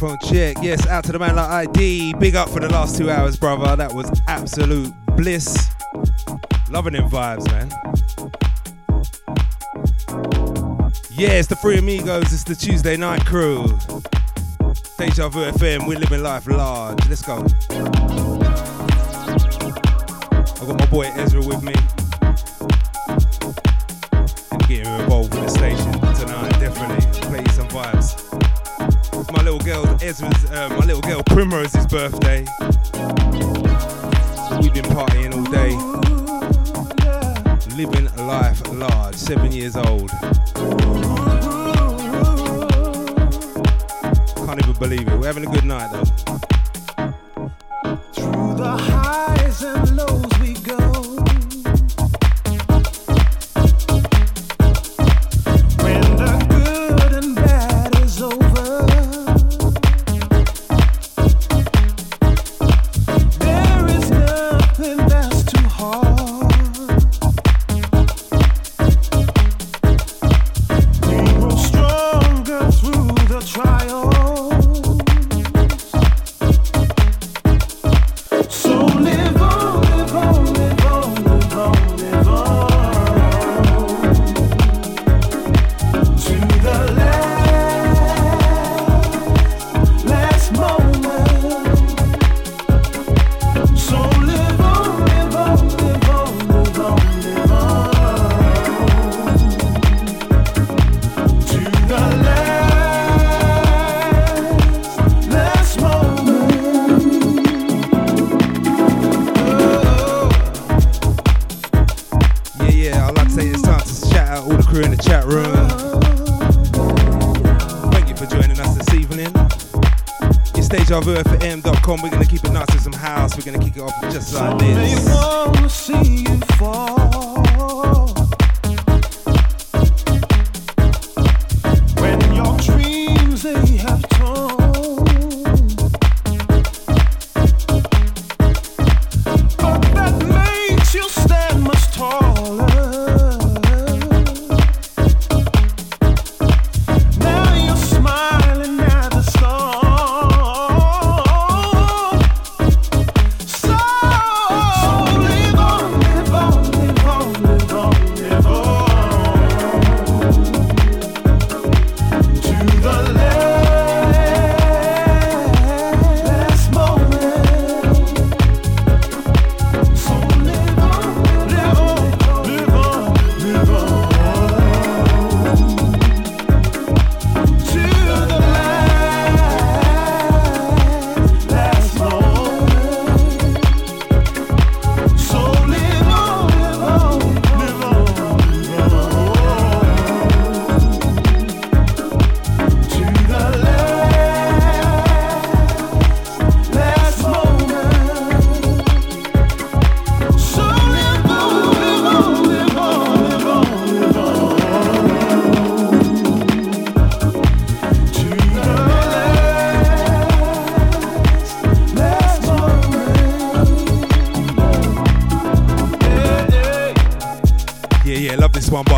Microphone check. Yes, out to the man like ID. Big up for the last two hours, brother. That was absolute bliss. Loving them vibes, man. Yeah, it's the Three Amigos. It's the Tuesday night crew. Deja Vu FM. We're living life large. Let's go. I got my boy Ezra with me. And getting involved with the station tonight. Definitely play some vibes. Girl Ezra's, uh, my little girl Primrose's birthday. We've been partying all day. Living life large. Seven years old. Can't even believe it. We're having a good night though.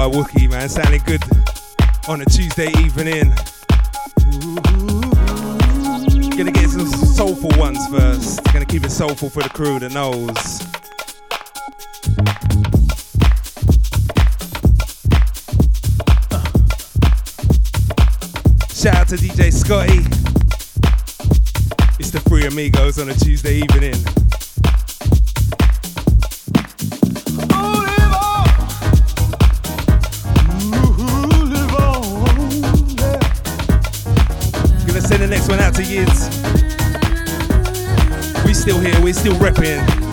By Wookie, man. Sounding good on a Tuesday evening. Gonna get some soulful ones first. Gonna keep it soulful for the crew that knows. Uh. Shout out to DJ Scotty. It's the Three Amigos on a Tuesday evening. Yids. We still here, we're still repping.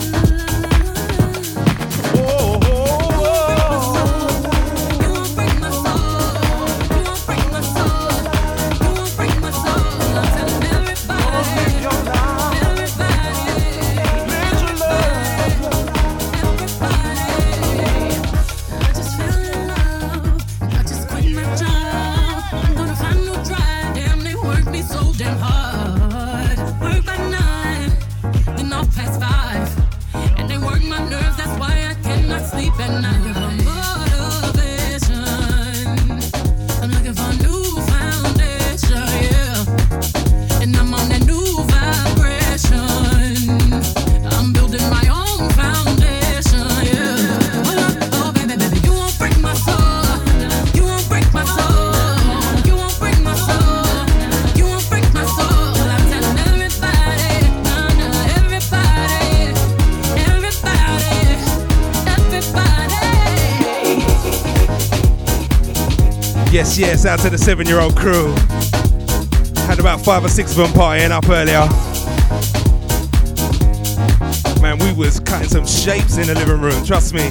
yes, out to the seven year old crew. Had about five or six of them partying up earlier. Man, we was cutting some shapes in the living room, trust me.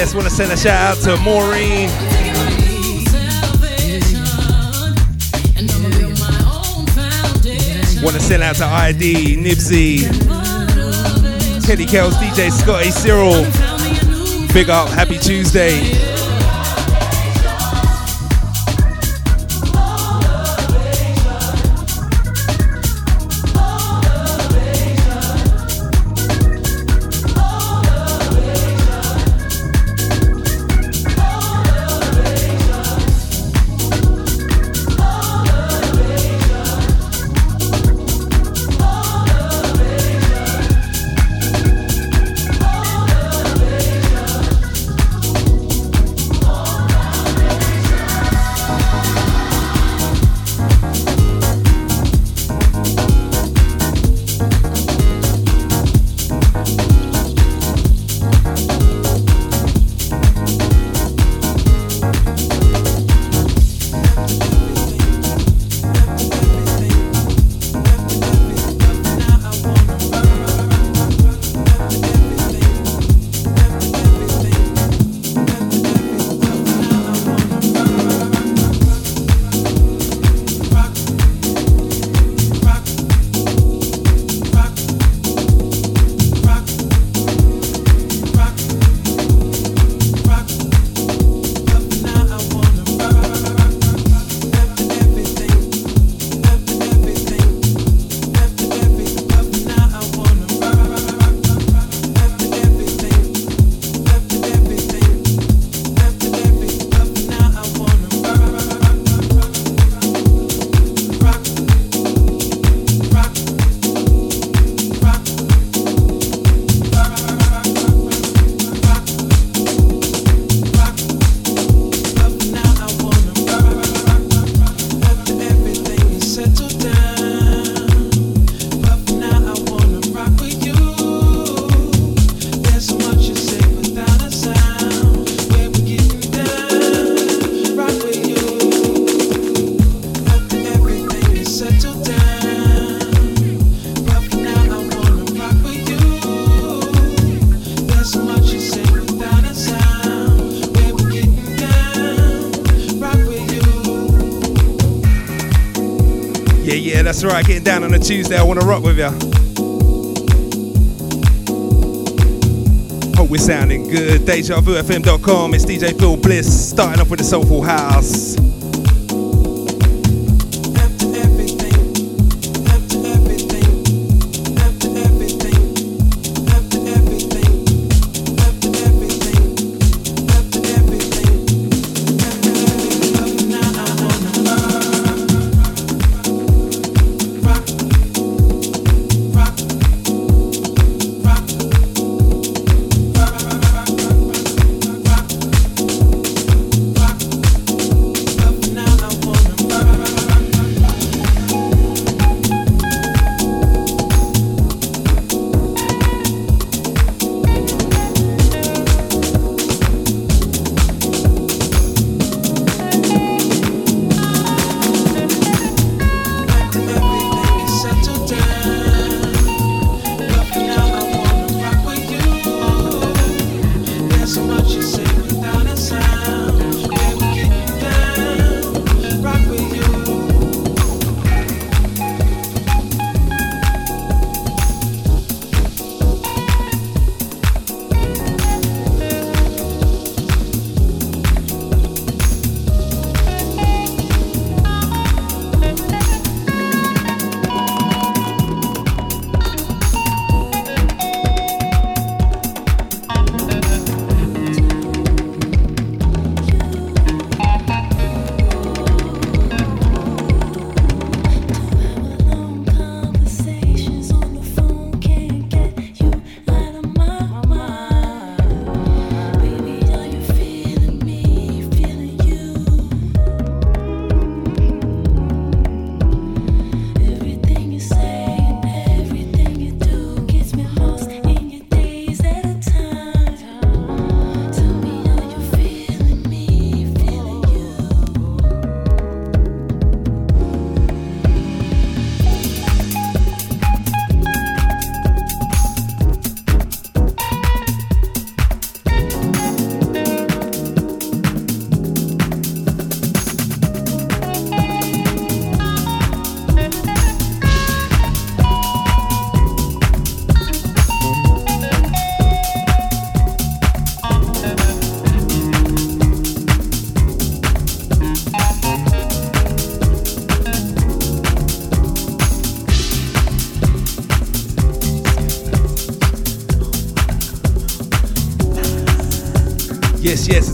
yes, want to send a shout out to Maureen. Want to send out to ID, Nibsy, Teddy Kells, DJ Scotty, Cyril. Big up, happy Tuesday. alright getting down on a Tuesday. I want to rock with ya. Hope we're sounding good. DejaVuFM.com. It's DJ Phil Bliss starting off with the Soulful House.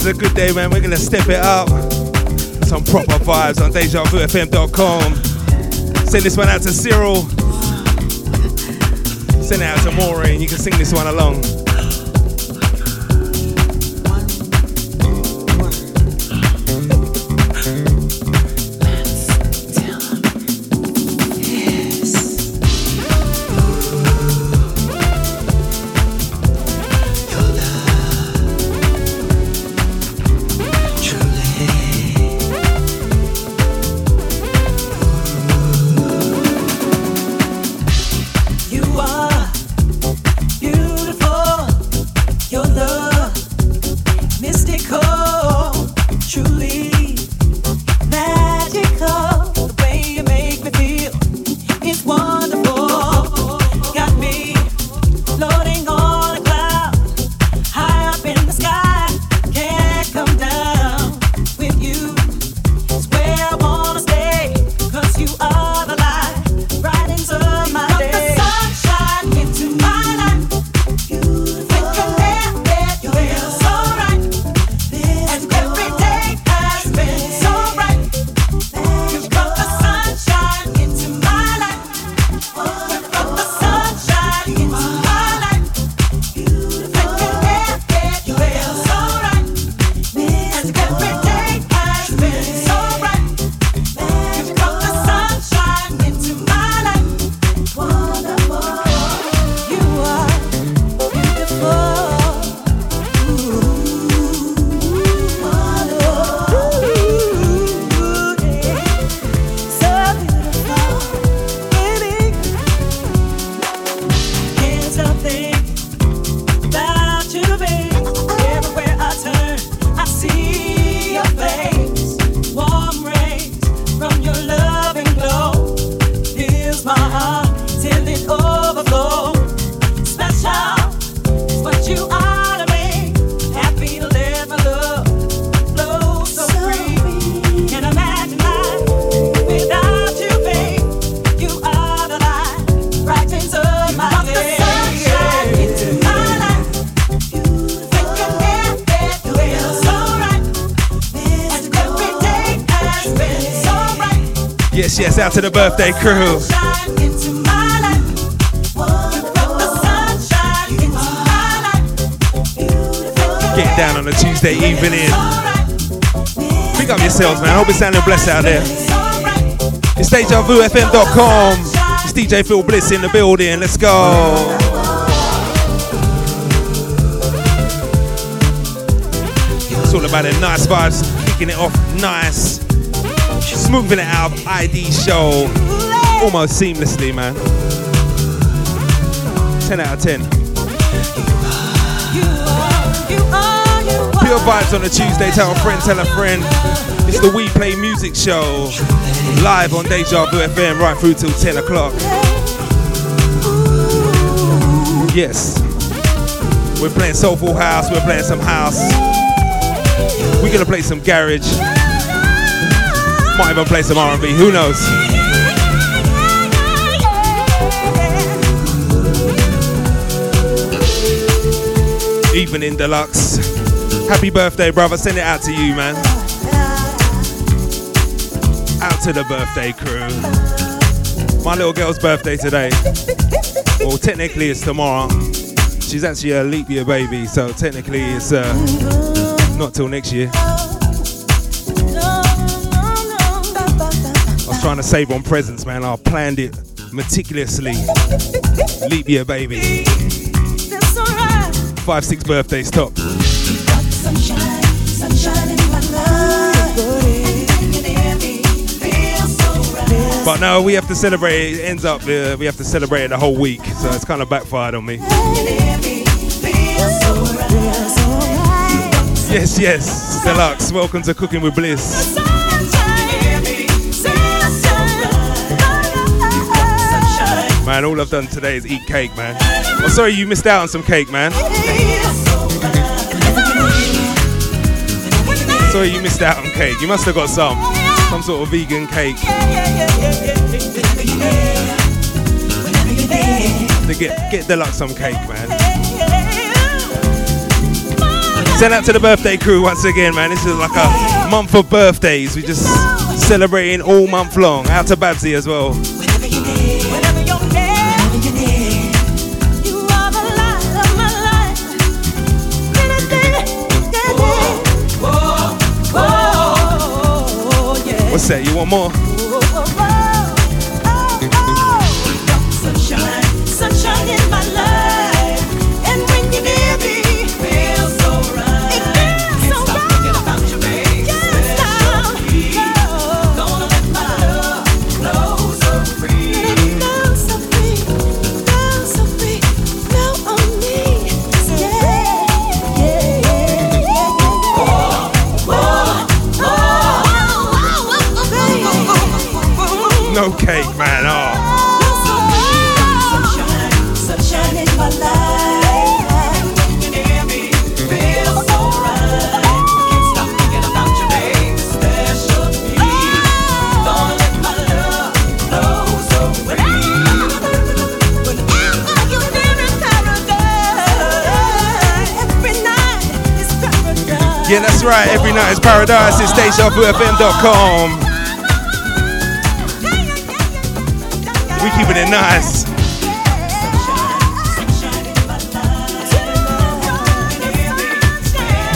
A good day, man. We're gonna step it up. Some proper vibes on DejaVuFM.com. Send this one out to Cyril. Send it out to Maureen. You can sing this one along. Out to the birthday crew. Get down on a Tuesday evening. Pick up yourselves, man. I hope it's sounding blessed out there. It's DejaVuFM.com. It's DJ Phil Bliss in the building. Let's go. It's all about the nice vibes, kicking it off nice, smoothing it out. ID show almost seamlessly, man. 10 out of 10. Pure vibes on a Tuesday. Tell a friend, tell a friend. It's the We Play Music Show. Live on Deja Vu FM right through till 10 o'clock. Yes. We're playing Soulful House. We're playing some house. We're gonna play some garage. Might even play some R&B. Who knows? Evening Deluxe. Happy birthday, brother. Send it out to you, man. Out to the birthday crew. My little girl's birthday today. Well, technically it's tomorrow. She's actually a leap year baby, so technically it's uh, not till next year. Trying to save on presents, man. I planned it meticulously. Leap year baby. Five, six birthdays top. Sunshine, sunshine in my life. And you near me, feel so. But no, we have to celebrate. It ends up, uh, we have to celebrate it the whole week, so it's kind of backfired on me. You near me, feel so right. Yes, yes, Deluxe. Welcome to Cooking with Bliss. man. All I've done today is eat cake, man. I'm oh, sorry you missed out on some cake, man. Sorry you missed out on cake. You must have got some. Some sort of vegan cake. To get get deluxe some cake, man. Send out to the birthday crew once again, man. This is like a month of birthdays. We just celebrating all month long. Out to Babsy as well. What's that? You want more? SouthwoodFM.com. We keeping it nice.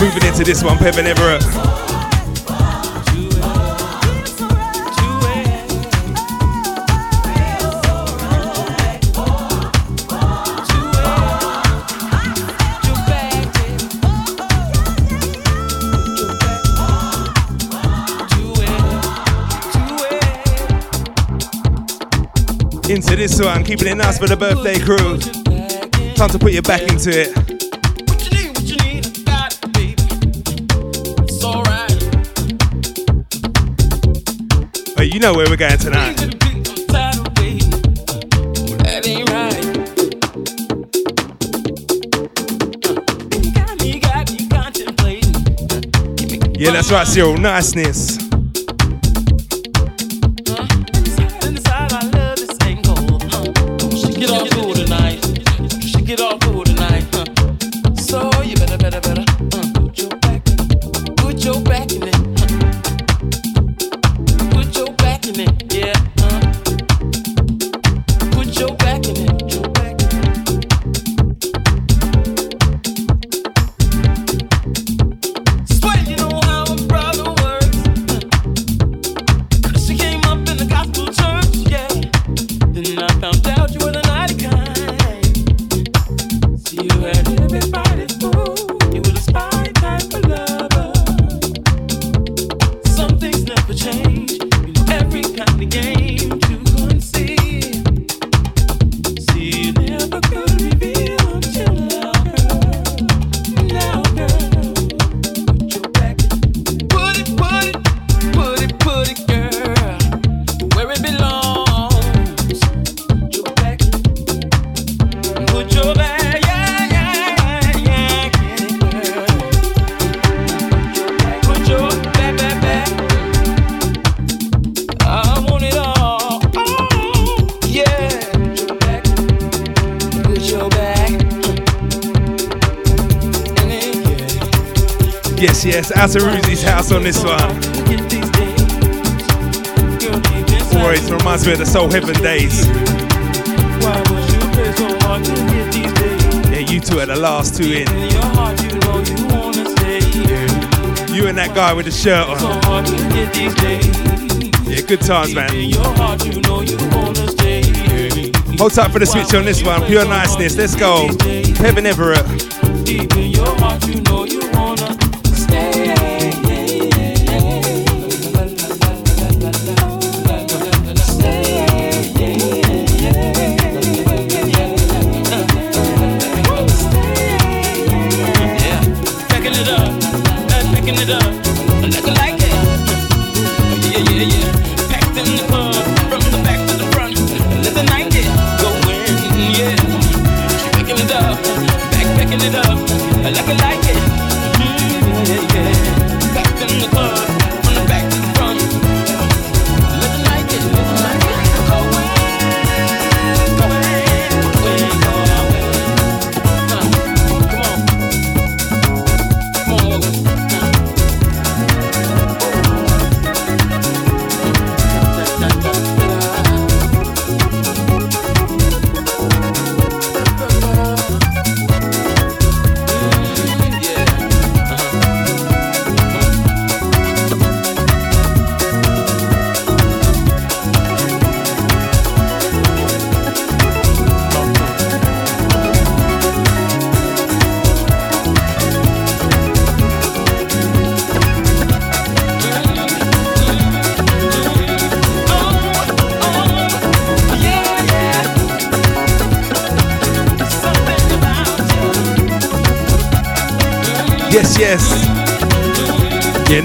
Moving into this one, Pevin Everett. to this one. I'm keeping it nice for the birthday crew. Time to put your back into it. But you know where we're going tonight. Yeah, that's right, Cyril. Niceness. this one. Or it reminds me of the Soul Heaven days. Yeah, you two are the last two in. You and that guy with the shirt on. Yeah, good times, man. Hold tight for the switch on this one. Pure niceness. Let's go. Pevin Everett.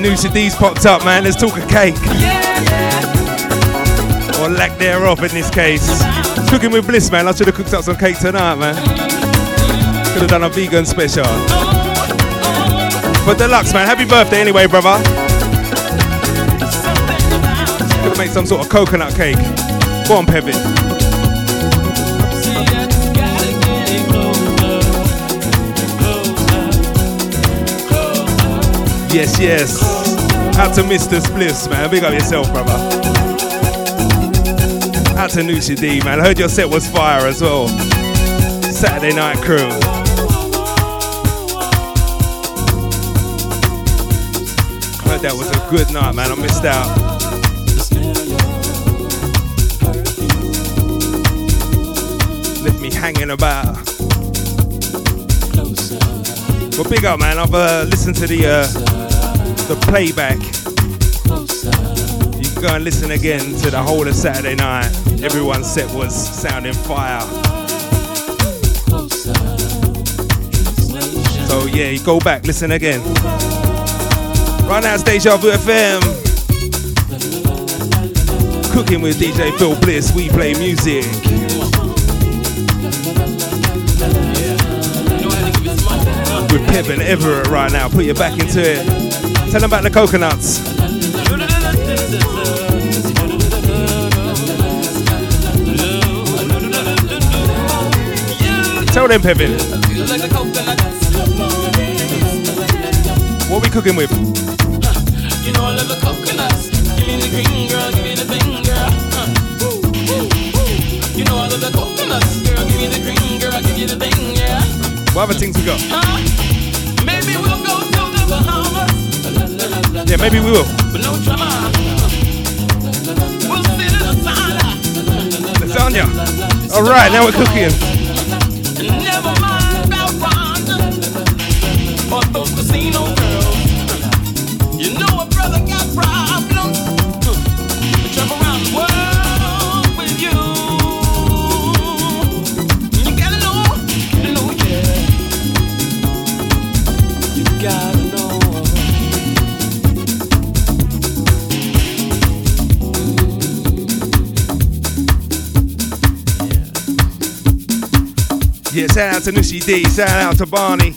Yeah, Noosa D's popped up, man. Let's talk a cake. Or lack thereof in this case. Cooking with bliss, man. I should have cooked up some cake tonight, man. Could have done a vegan special. But deluxe, man. Happy birthday anyway, brother. Could have made some sort of coconut cake. Go on, Pevin. Yes, yes. Out to Mr. Spliffs, man. Big up yourself, brother. Out to Nushi D, man. I heard your set was fire as well. Saturday night crew. Heard that was a good night, man. I missed out. Left me hanging about. But big up, man. I've uh, listened to the uh, the playback. You can go and listen again to the whole of Saturday night. Everyone's set was sounding fire. So yeah, you go back, listen again. Right now, it's Deja Vu FM. Cooking with DJ Phil Bliss. We play music. With Pevin Everett right now. Put your back into it. Tell them about the coconuts. Tell them, Pevin. What we cooking with? You know I love the coconuts. Give me the green girl, give me the thing, girl. You know I love the coconuts, girl. Give me the green girl, give you the thing. What other things we got? Yeah, maybe we will. but no drama. We'll sit in the sauna, Lasagna. All right, now we're cooking. Shout out to Nushi D. Shout out to Barney.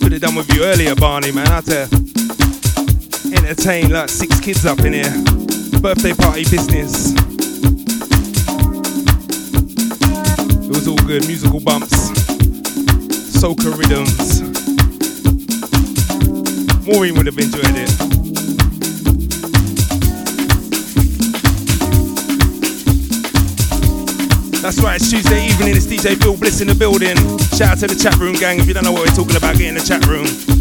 Could have done with you earlier, Barney, man. I had to entertain like six kids up in here. Birthday party business. It was all good. Musical bumps, soca rhythms. Maureen would have enjoyed it. That's right, it's Tuesday evening, it's DJ Phil Bliss in the building. Shout out to the chat room gang. If you don't know what we're talking about, get in the chat room.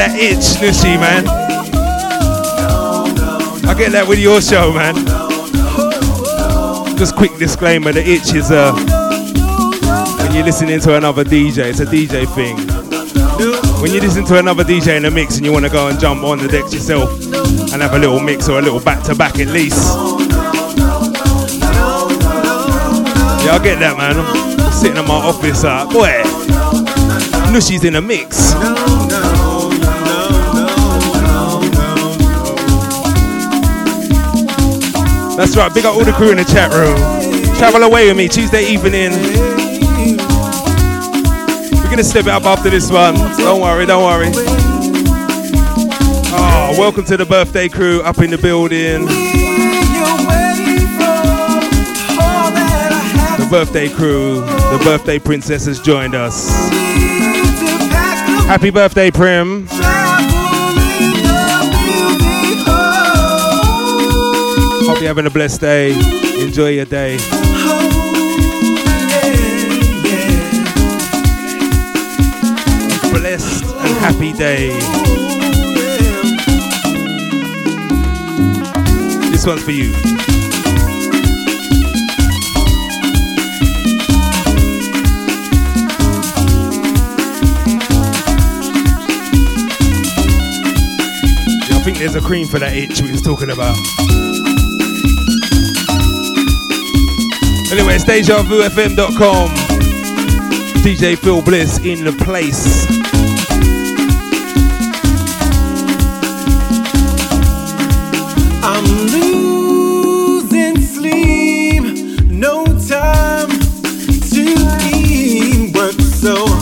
That itch, Nushi, man. I get that with your show, man. Just quick disclaimer: the itch is uh, when you're listening to another DJ. It's a DJ thing. When you listen to another DJ in a mix and you want to go and jump on the decks yourself and have a little mix or a little back to back at least. Yeah, I get that, man. I'm sitting in my office, uh, boy. Nushi's in a mix. That's right, big up all the crew in the chat room. Travel away with me Tuesday evening. We're gonna step it up after this one. Don't worry, don't worry. Oh, welcome to the birthday crew up in the building. The birthday crew, the birthday princess has joined us. Happy birthday, Prim. You're having a blessed day. Enjoy your day. Blessed and happy day. This one's for you. I think there's a cream for that itch we was talking about. Anyway, it's DejaVuFM.com. DJ Phil Bliss in the place. I'm losing sleep, no time to eat. Work so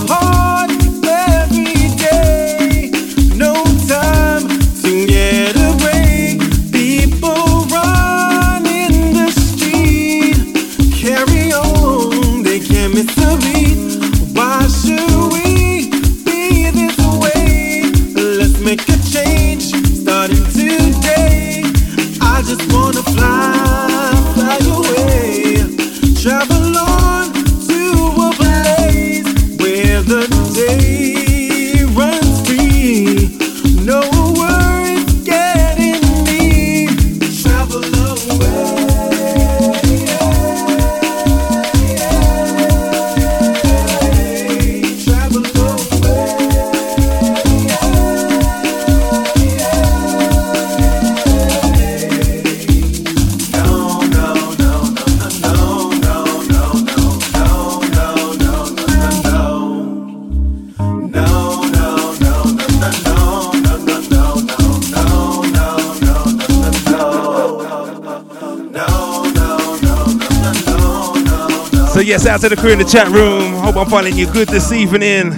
So yes, out to the crew in the chat room. Hope I'm finding you good this evening.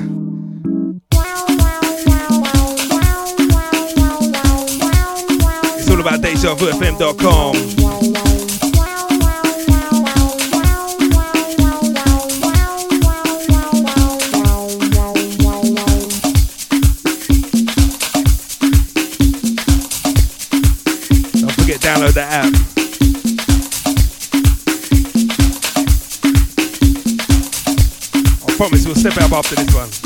It's all about DejaVuFM.com. promise we'll step it up after this one.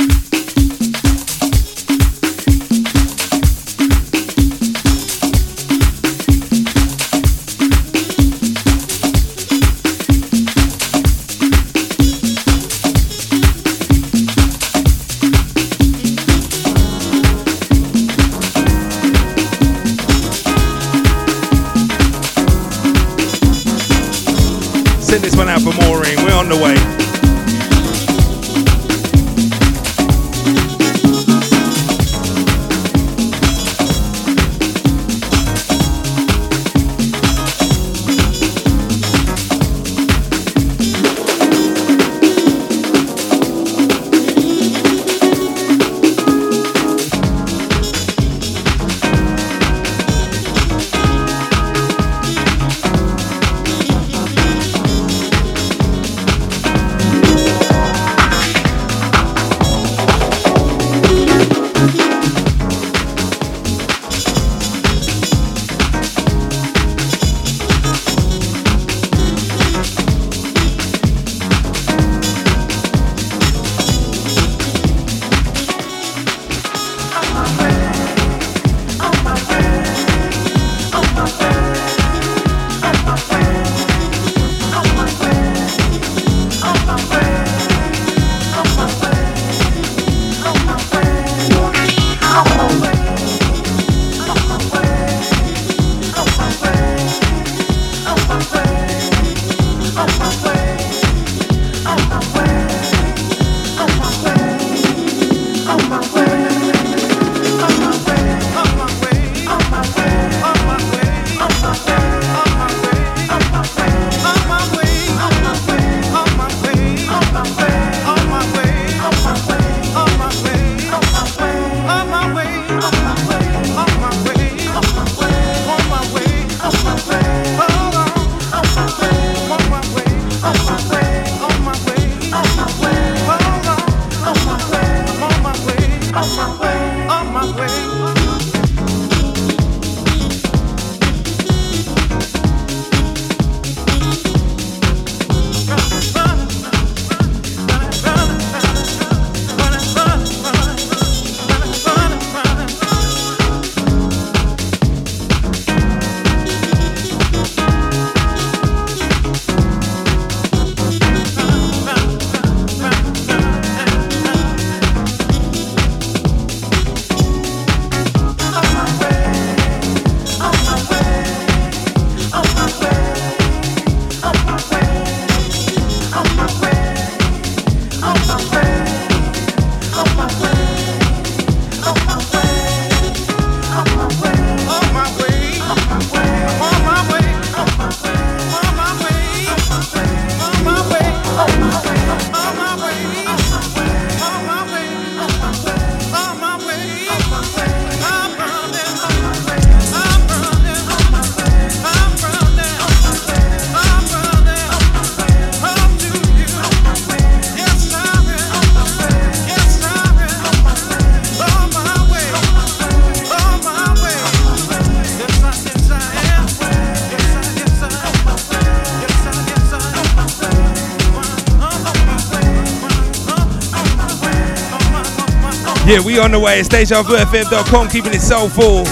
Yeah, we on the way. It's DejaVuFM.com, keeping it soulful.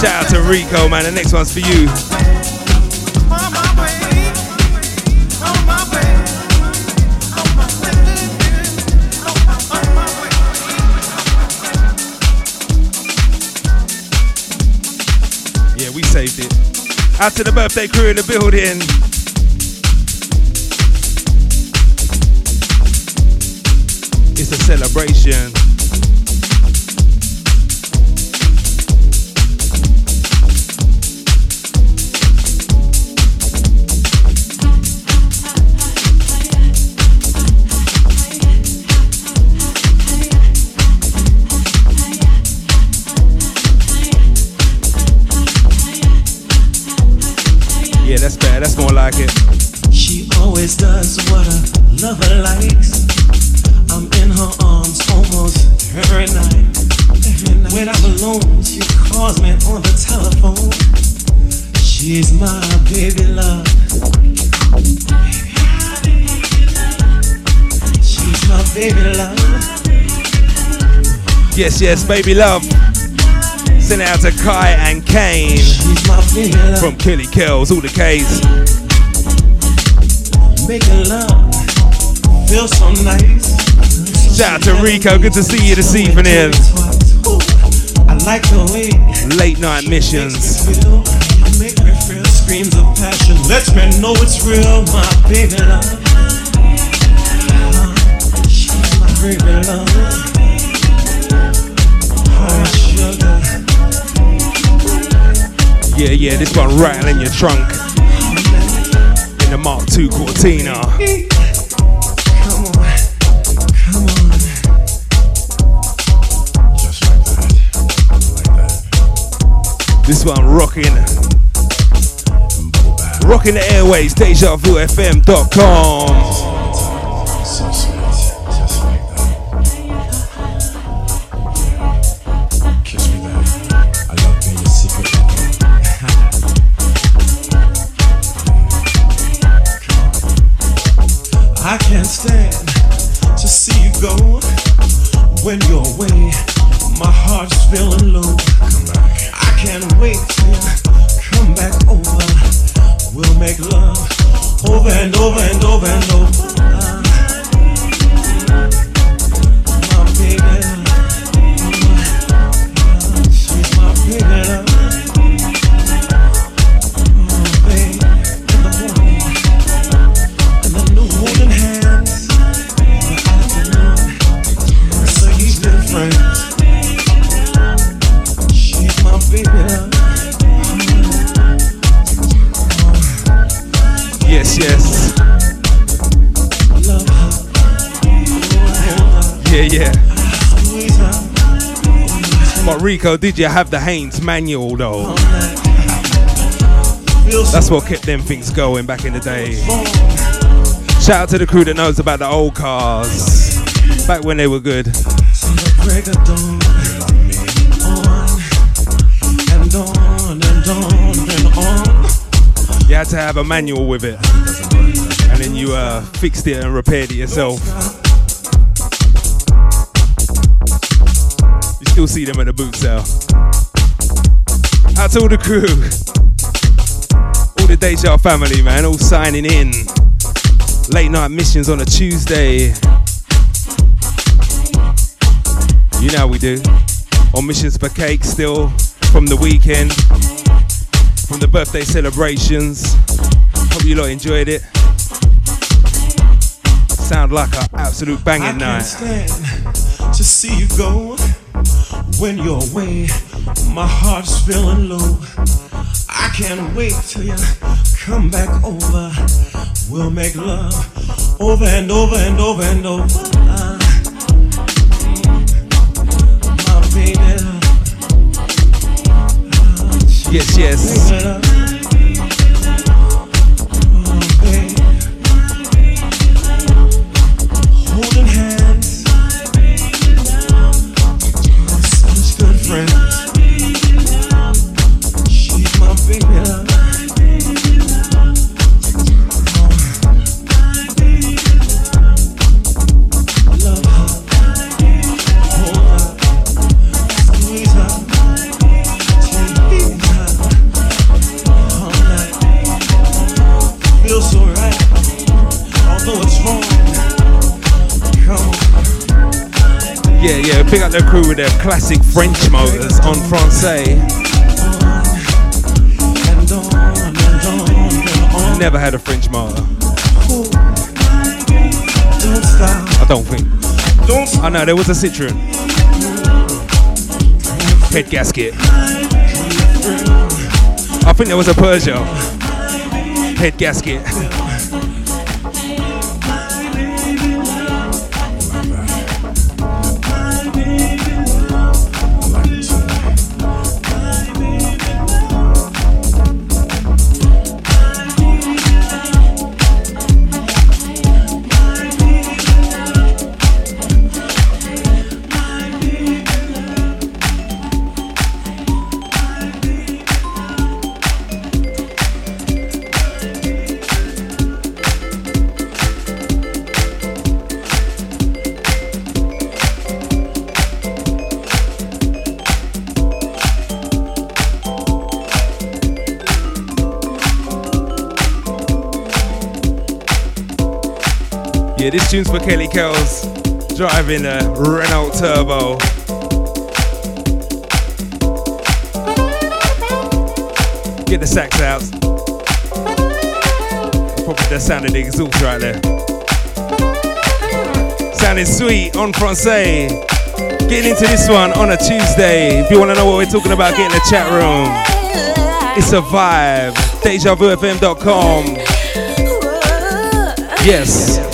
Shout out to Rico, man. The next one's for you. Yeah, we saved it. Out to the birthday crew in the building. It's Yes, yes, baby love. Send it out to Kai and Kane She's my baby from Kelly Kells, all the K's. Making love feels so nice. Shout out to Rico, good to see you this evening. I like the way Late night missions. feel. You make me feel screams of passion. Lets me know it's real, my baby love. She's my baby love. Yeah, yeah, this one rattling in your trunk. In the Mark II Cortina. Come on, come on. Just like that. Like that. This one rocking, rocking the airways, DejaVuFM.com. Rico, did you have the Haynes manual though? That's what kept them things going back in the day. Shout out to the crew that knows about the old cars. Back when they were good. You had to have a manual with it. And then you uh, fixed it and repaired it yourself. You still see them at the boot sale. Out to all the crew. All the Deja family, man, all signing in. Late night missions on a Tuesday. You know how we do. On missions for cake still from the weekend from the birthday celebrations. Hope you lot enjoyed it. Sound like an absolute banging night. stand to see you go when you're away. My heart's feeling low. I can't wait till you come back over. We'll make love over and over and over and over. My baby. Yes, yes. Pick up the crew with their classic French motors on Francais. Never had a French motor. I don't think. I know there was a Citroen. Head gasket. I think there was a Peugeot. Head gasket. Yeah, this tune's for Kelly Kells driving a Renault Turbo. Get the sax out. Probably the sound of the exhaust right there. Sounding sweet on Francais. Getting into this one on a Tuesday. If you want to know what we're talking about, get in the chat room. It's a vibe. DejaVuFM.com. Yes.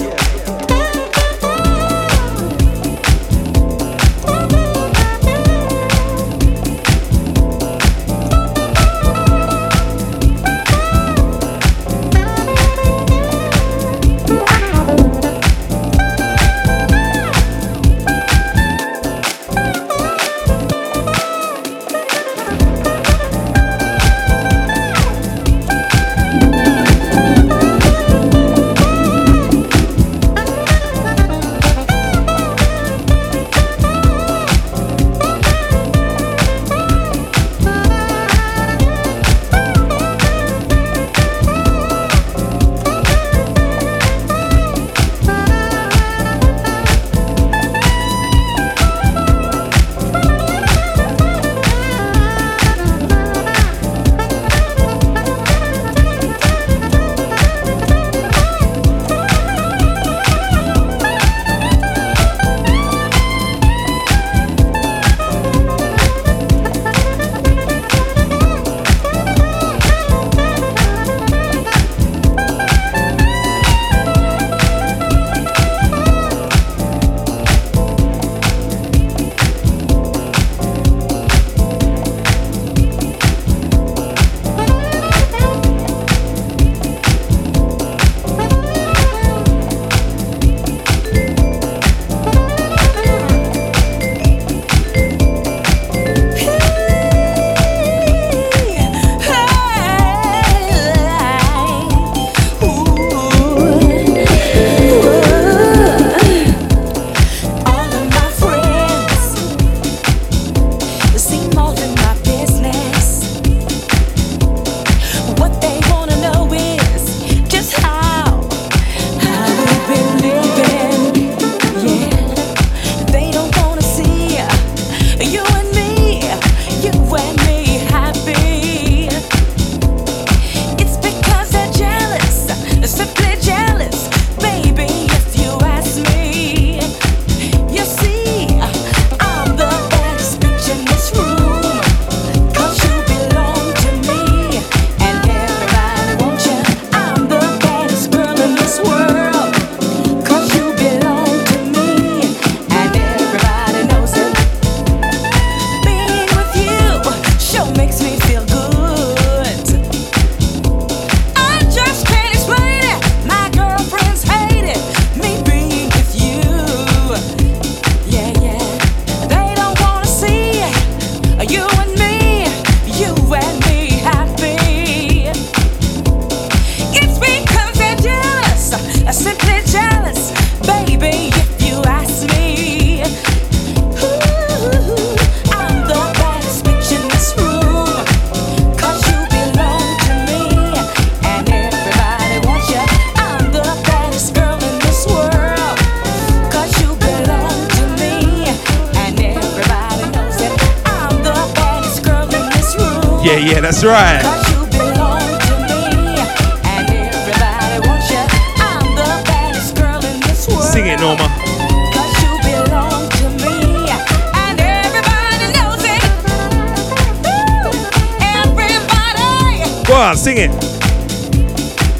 On, sing it.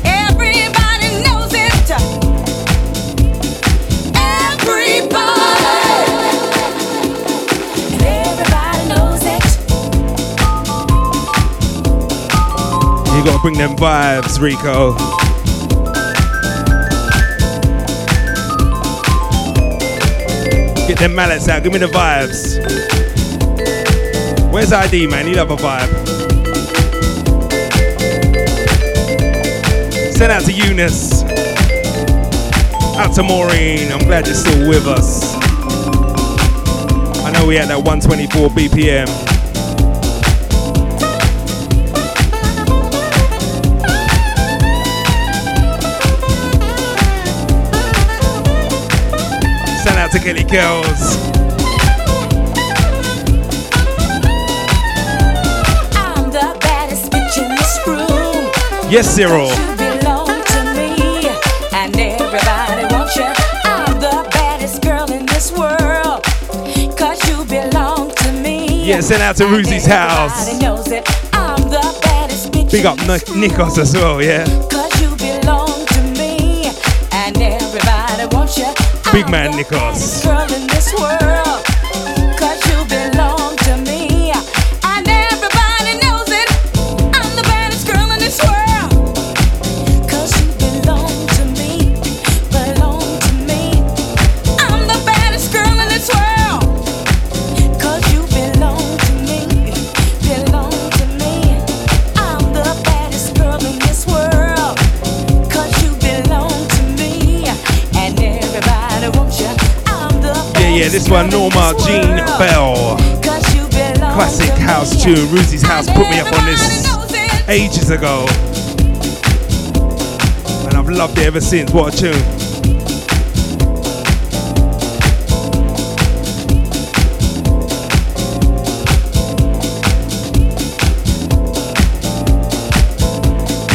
everybody knows it. Everybody, and everybody knows it. You gotta bring them vibes, Rico. Get them mallets out, give me the vibes. Where's ID, man? You love a vibe. Send out to Eunice. Out to Maureen. I'm glad you're still with us. I know we had that 124 BPM. Send out to Kelly Kells. I'm the baddest bitch in this room. Yes, Cyril. Yeah, send out to and Ruzy's house. everybody knows it. I'm the baddest bitch Big up Nikos as well, yeah. Cause you belong to me, and everybody. Big man Nikos. This one, Norma Jean Bell. Classic house tune. Ruzy's house put me up on this ages ago. And I've loved it ever since. What a tune.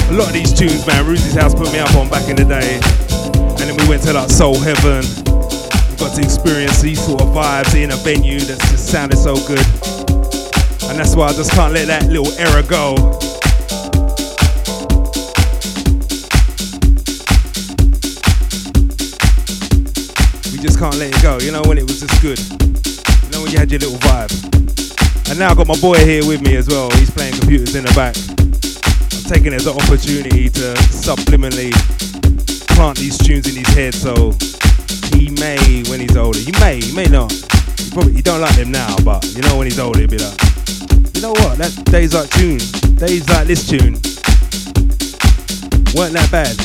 A lot of these tunes, man, Ruzy's house put me up on back in the day. And then we went to like Soul Heaven. Got to experience these sort of vibes in a venue that just sounded so good. And that's why I just can't let that little error go. We just can't let it go. You know when it was just good. You know when you had your little vibe. And now I've got my boy here with me as well. He's playing computers in the back. I'm taking it as an opportunity to subliminally plant these tunes in his head so may when he's older. You may, you may not. You probably he don't like them now, but you know when he's older he'll be like, you know what, that days like tune, days like this tune weren't that bad.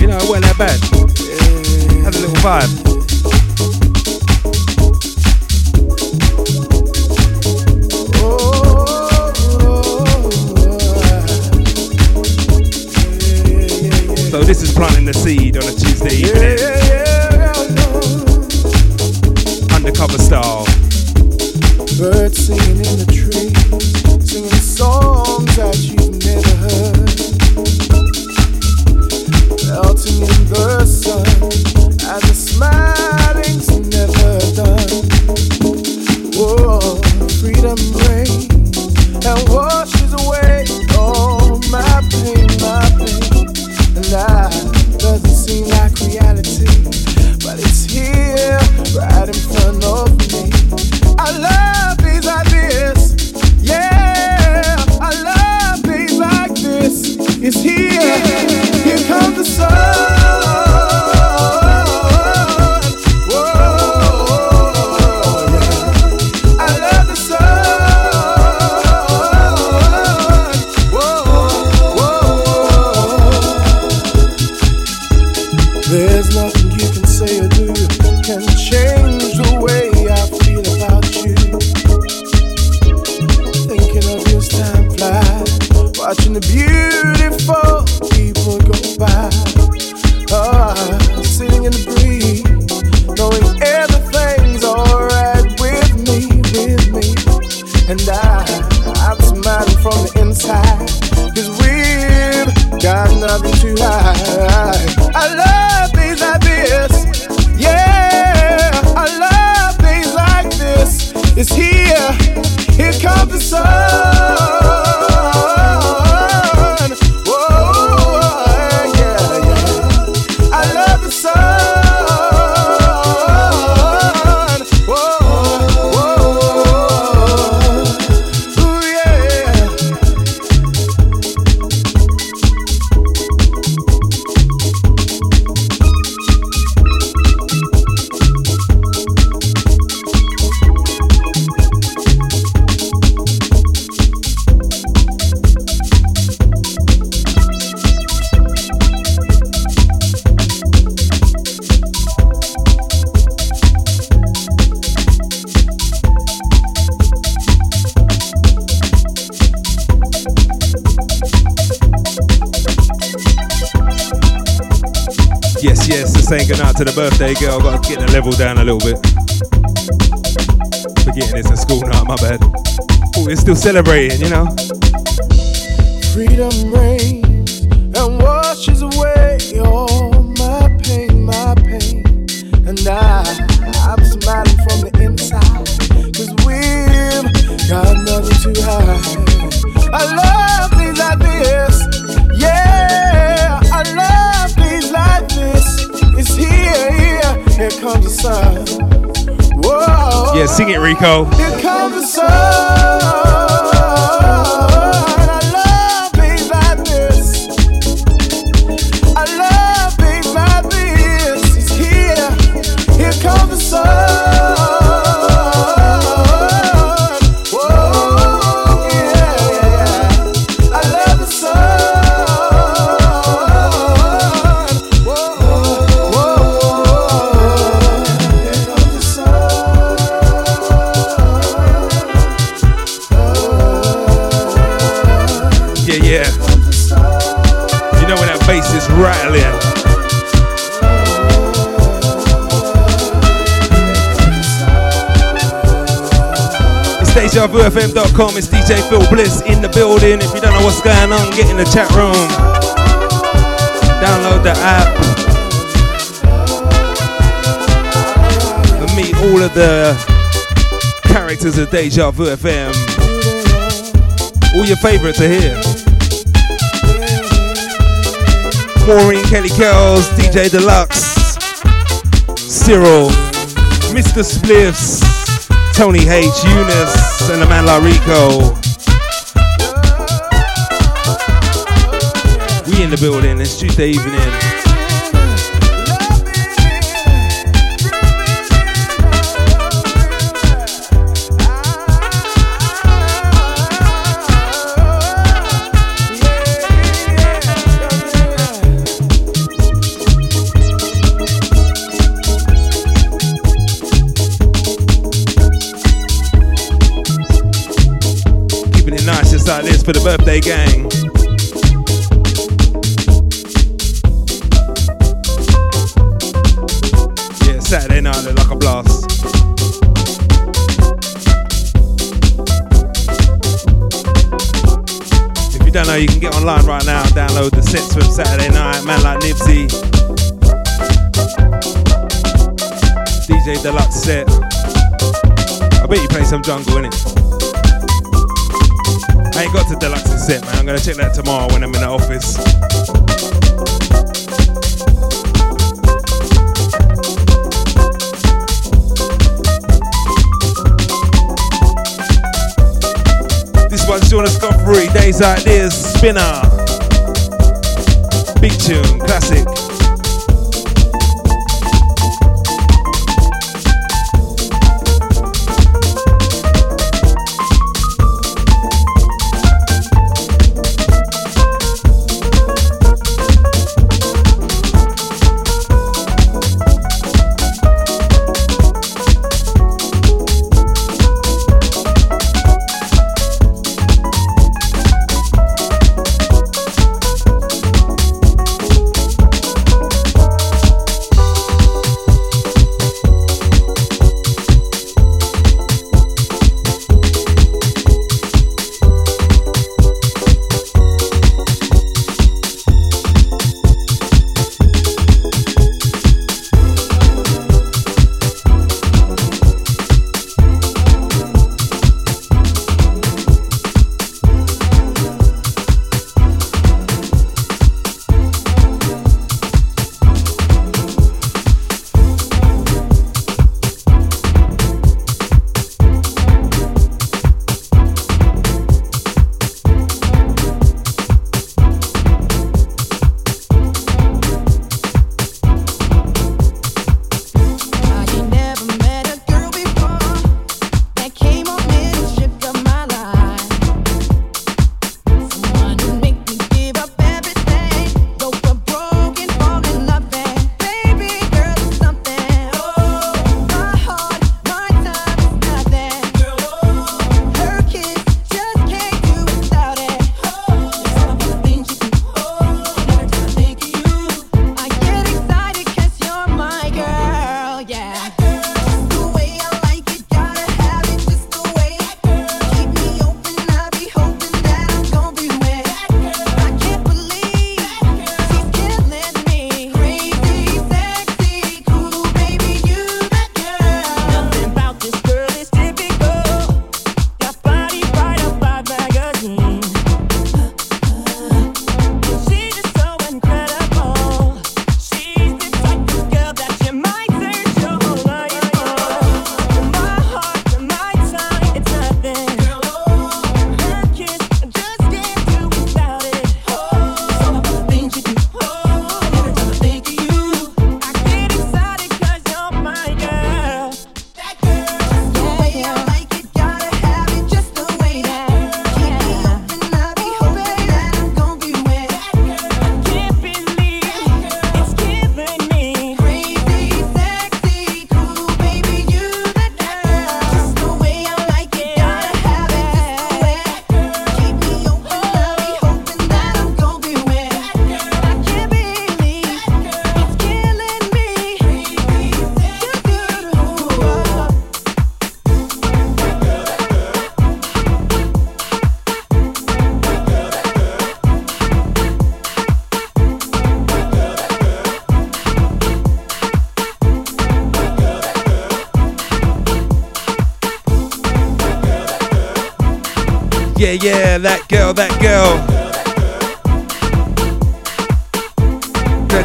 You bad. Had a little vibe. Celebrating, you know. Freedom reigns and washes away all my pain, my pain. And I, I'm smiling from the inside. Cause we've got nothing to hide. I love things like this. Yeah, I love things like this. It's here, here. Here comes the sun. Whoa. Yeah, sing it, Rico. DejaVuFM.com. It's DJ Phil Bliss in the building. If you don't know what's going on, get in the chat room. Download the app. And meet all of the characters of Deja Vu FM. All your favorites are here. Maureen Kelly Kells, DJ Deluxe, Cyril, Mr. Spliffs, Tony H, Eunice, and the man La Rico. We in the building, it's Tuesday evening. For the birthday gang. Yeah, Saturday night look like a blast. If you don't know, you can get online right now, download the sets from Saturday night, man like Nipsey. DJ Deluxe set. I bet you play some jungle, innit? I ain't got to Deluxe's set, man. I'm gonna check that tomorrow when I'm in the office. This one's Shaun Escoffery, Days Like This, Spinna. Big tune, classic.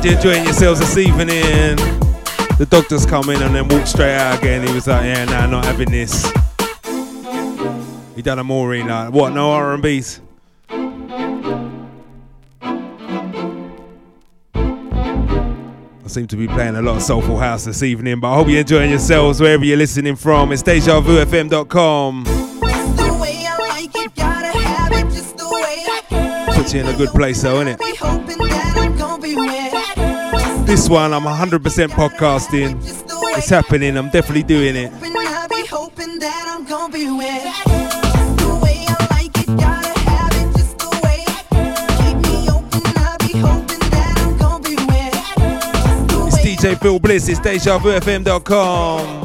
glad you're enjoying yourselves this evening. The doctor's come in and then walked straight out again. He was like, yeah, nah, not having this. He done a Maureen like, what, no R&Bs? I seem to be playing a lot of Soulful House this evening, but I hope you're enjoying yourselves wherever you're listening from. It's DejaVuFM.com. Put Puts you in a good place though, innit? This one, I'm 100% podcasting. It's happening. I'm definitely doing it. It's DJ Phil Bliss. It's DejaVuFM.com.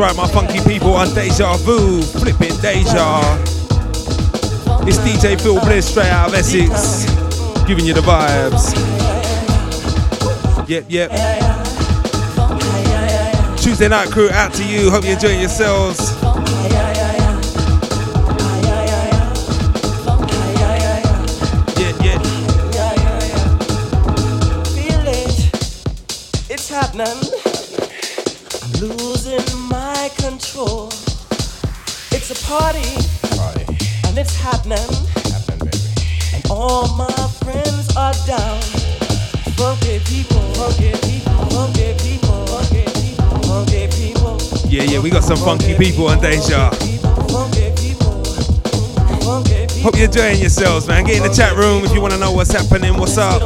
right, my funky people on Deja Vu, flipping Deja. It's DJ Phil Bliss straight out of Essex, giving you the vibes. Yep, yep. Tuesday night crew out to you. Hope you're enjoying yourselves. some funky people on Deja. Hope you're enjoying yourselves, man. Get in the chat room if you want to know what's happening, what's up.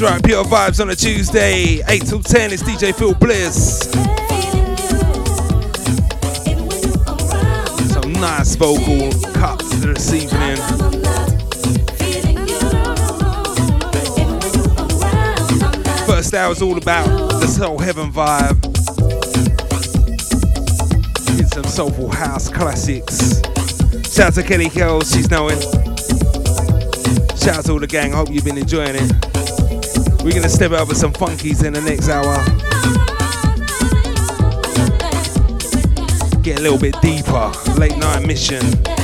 Right, pure vibes on a Tuesday, 8 till 10. It's DJ Phil Bliss. Some nice vocal cuts this evening. first hour is all about the soul heaven vibe. It's some soulful house classics. Shout out to Kelly Kells, she's knowing. Shout out to all the gang, hope you've been enjoying it. We're gonna step out with some funkies in the next hour. Get a little bit deeper. Late night mission.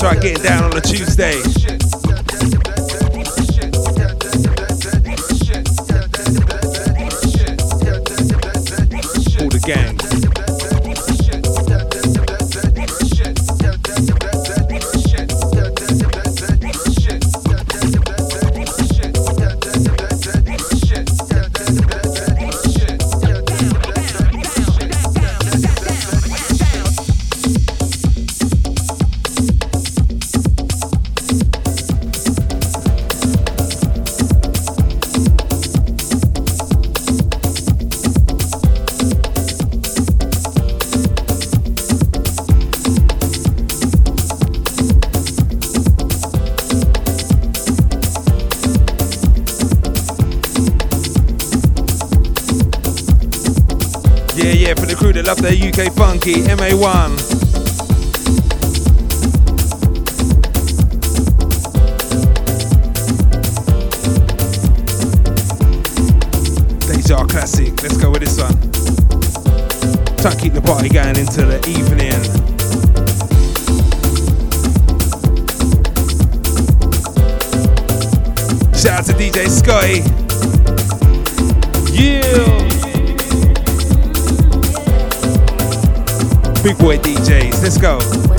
start getting down on a Tuesday. DJ Funky, MA1. Deja Classic, let's go with this one. Try to keep the party going into the evening. Shout out to DJ Scotty. boy DJs. Let's go.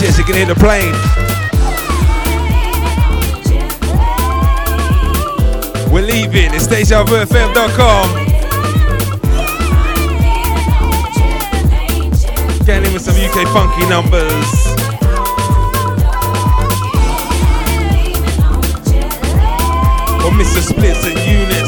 Yes, is. You can hear the plane. We're leaving. It's DejaVuFM.com. Getting in with some UK funky numbers. Or Mr. Splits and Unit.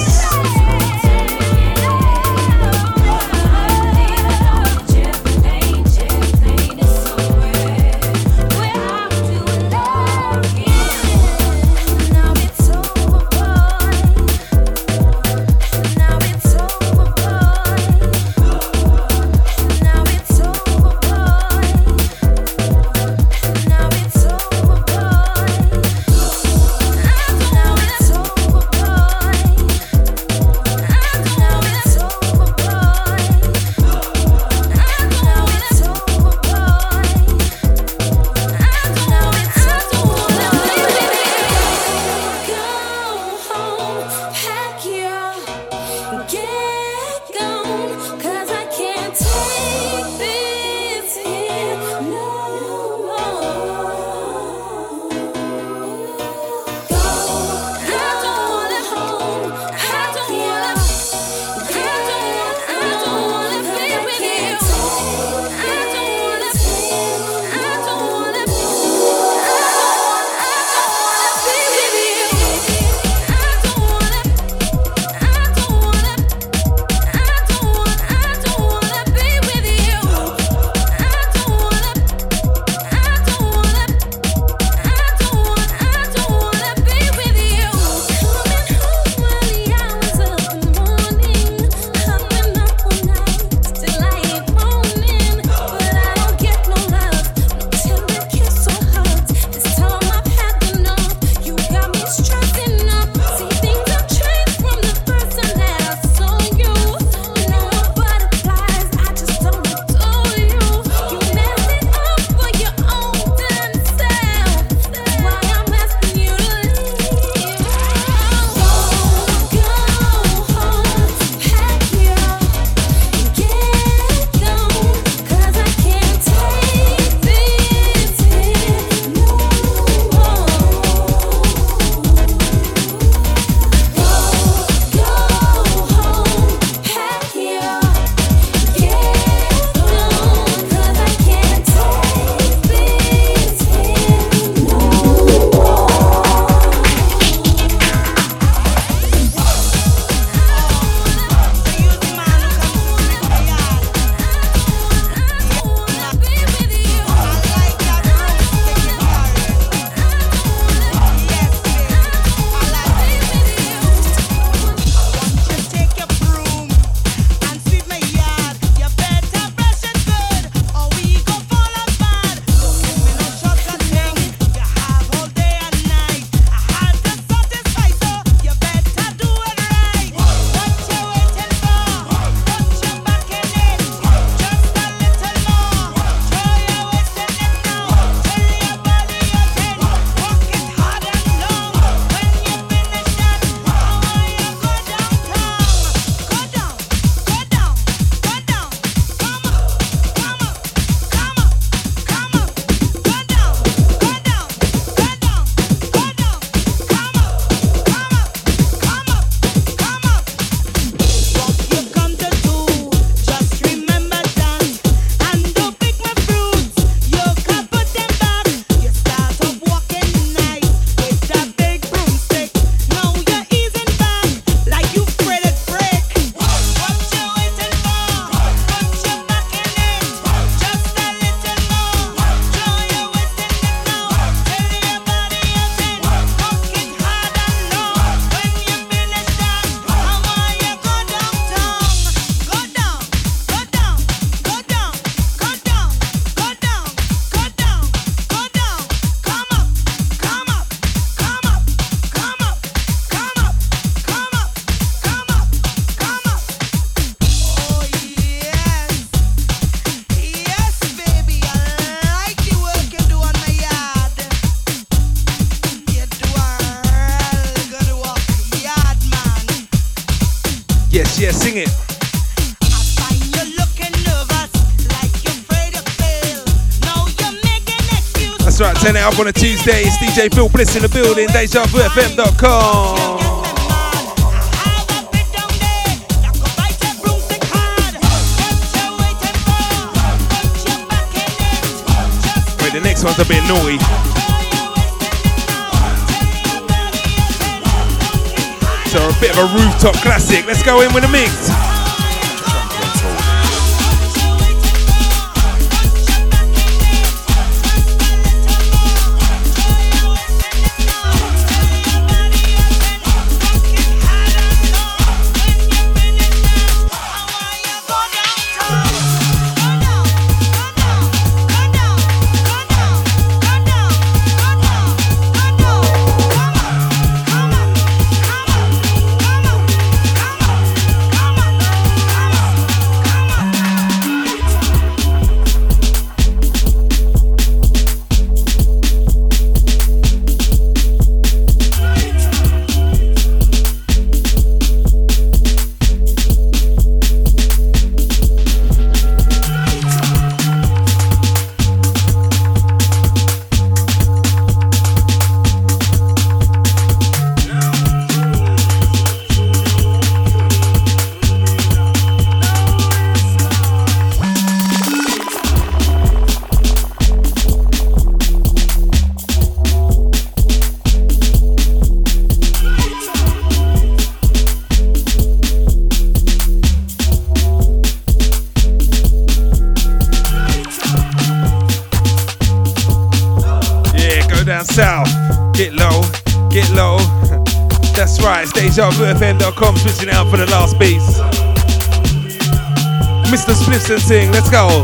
up on a Tuesday. It's DJ Phil Bliss in the building, DejaVuFM.com. Wait, the next one's a bit naughty. So a bit of a rooftop classic. Let's go in with a mix. dancing. Let's go.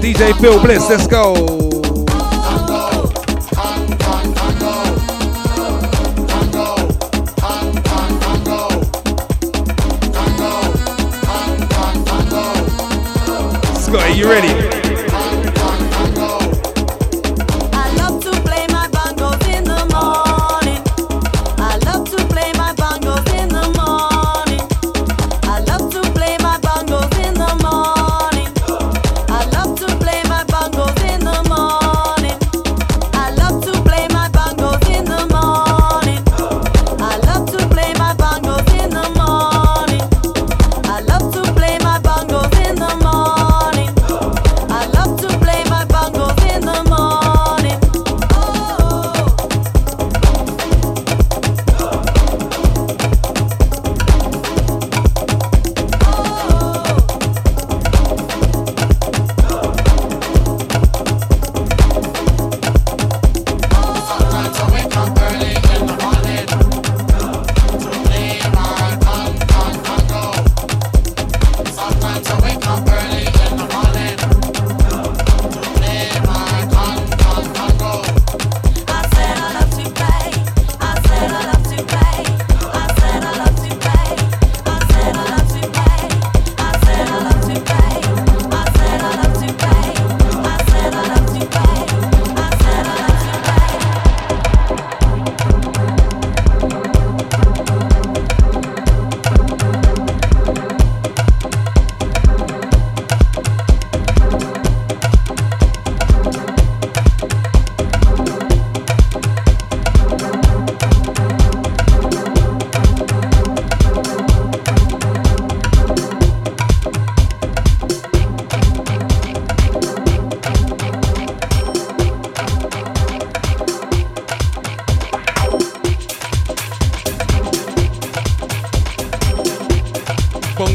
DJ Phil Bliss, let's go.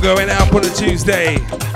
Went out on a Tuesday.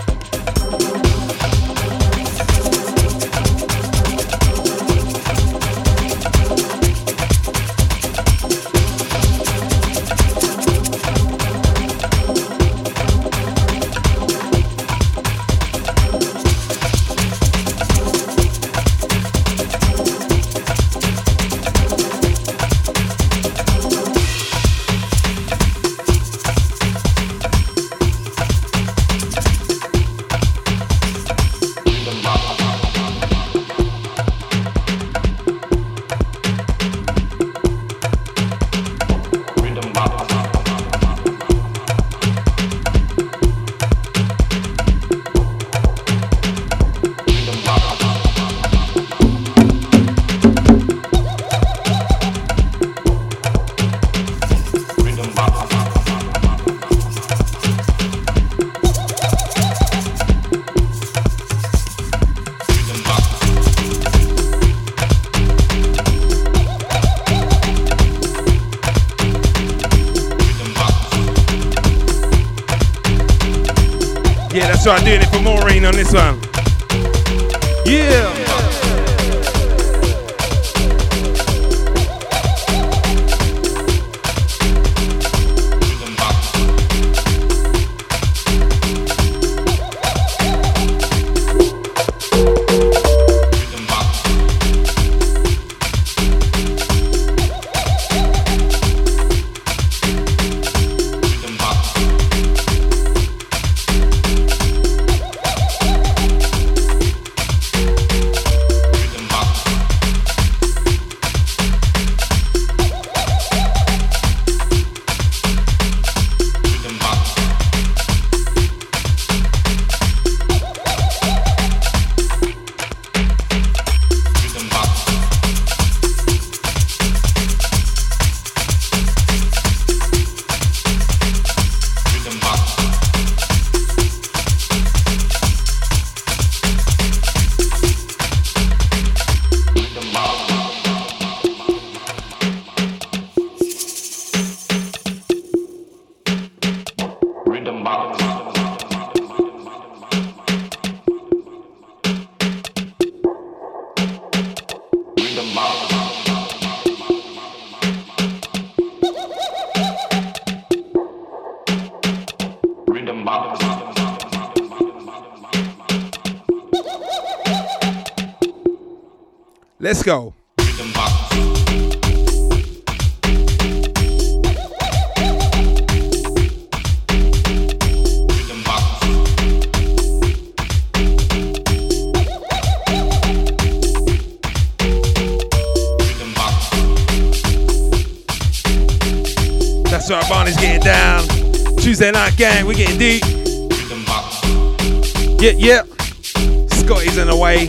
Right, doing it for Maureen on this one. Gang, we're getting deep. Yeah, yeah. Scotty's in the way.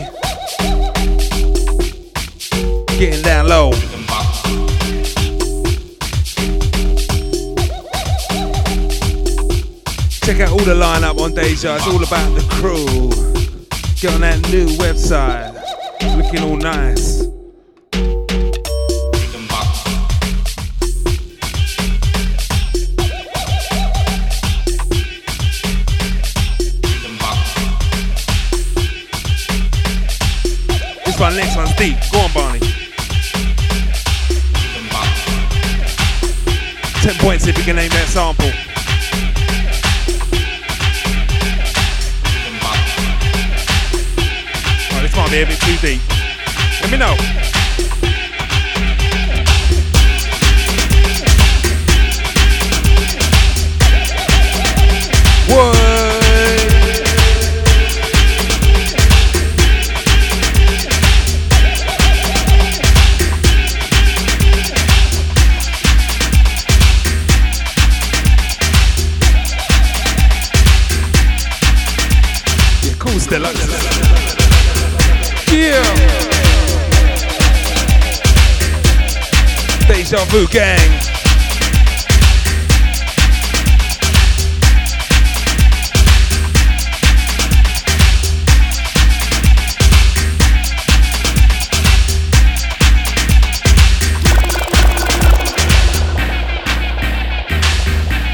Getting down low. Check out all the lineup on Deja. It's all about the crew. Get on that new website. Looking all nice. deep. Go on, Barney. Ten points if you can name that sample. This might be a bit too deep. Let me know. Vu Gang.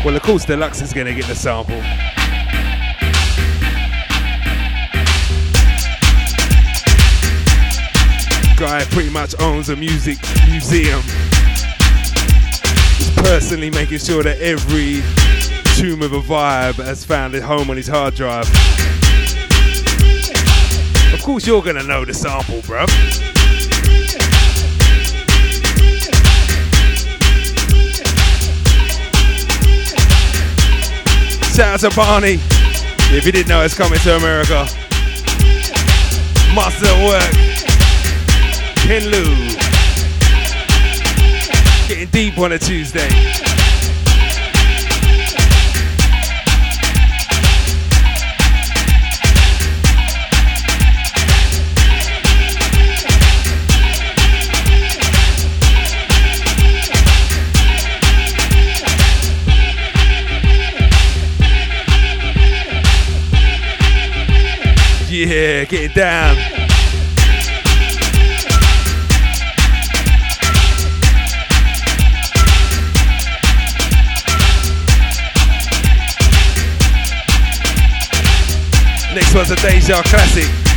Well, of course, Deluxe is going to get the sample. Guy pretty much owns a music museum. Personally making sure that every tune with a vibe has found a home on his hard drive. Of course, you're gonna know the sample, bruv. Shout out to Barney. If you didn't know, it's coming to America. Master work. Ken Lou. Deep on a Tuesday. Yeah, get down. Next one's a Deja classic.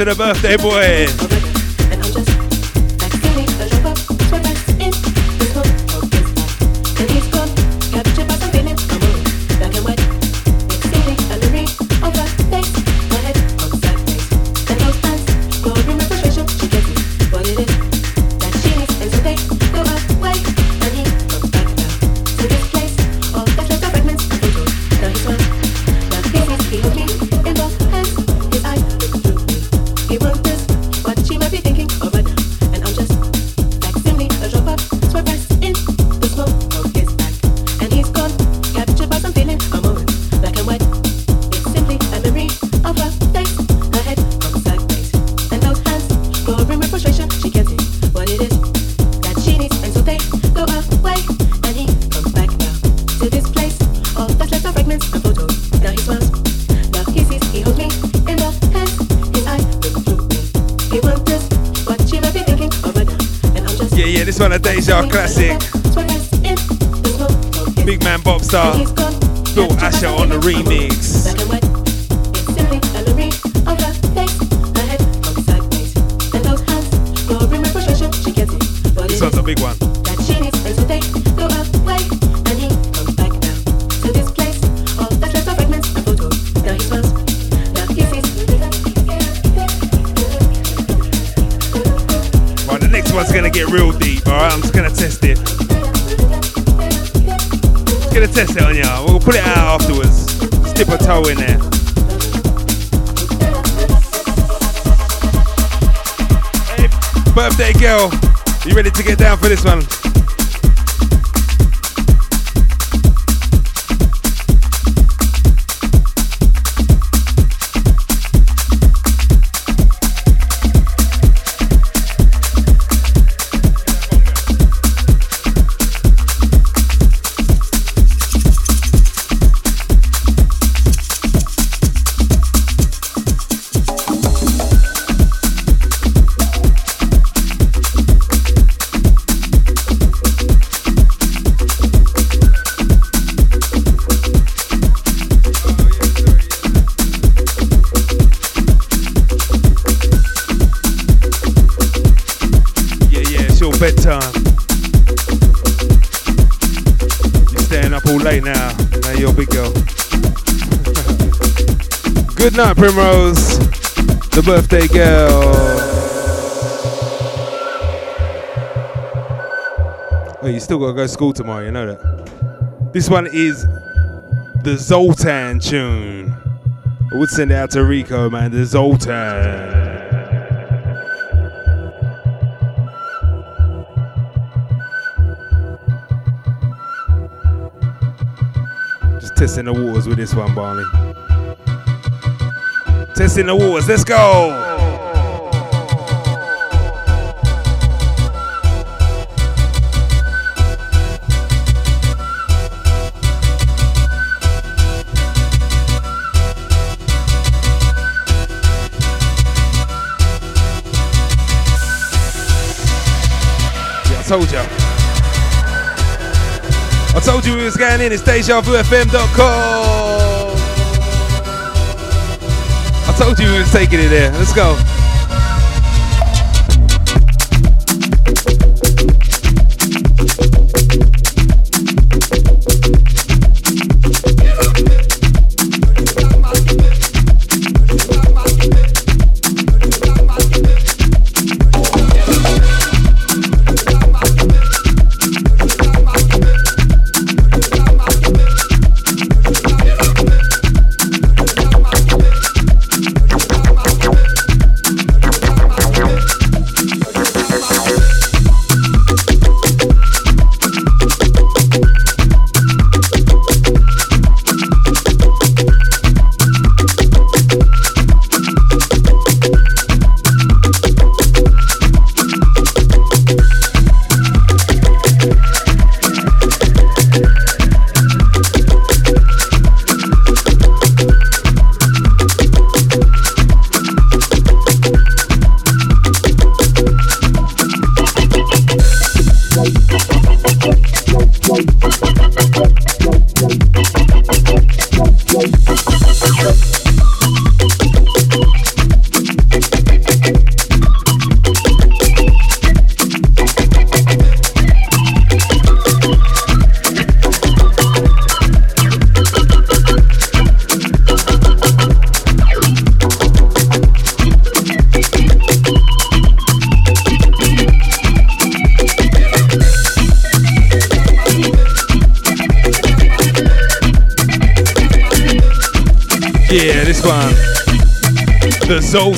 To the birthday boy. Primrose. The birthday girl. Oh, you still gotta go to school tomorrow, you know that. This one is the Zoltan tune. I would send it out to Rico, man. The Zoltan. Just testing the waters with this one, Barney. Testing the waters. Let's go. I told you. I told you we was going in. It's DejaVuFM.com. told you we was taking it there. Let's go.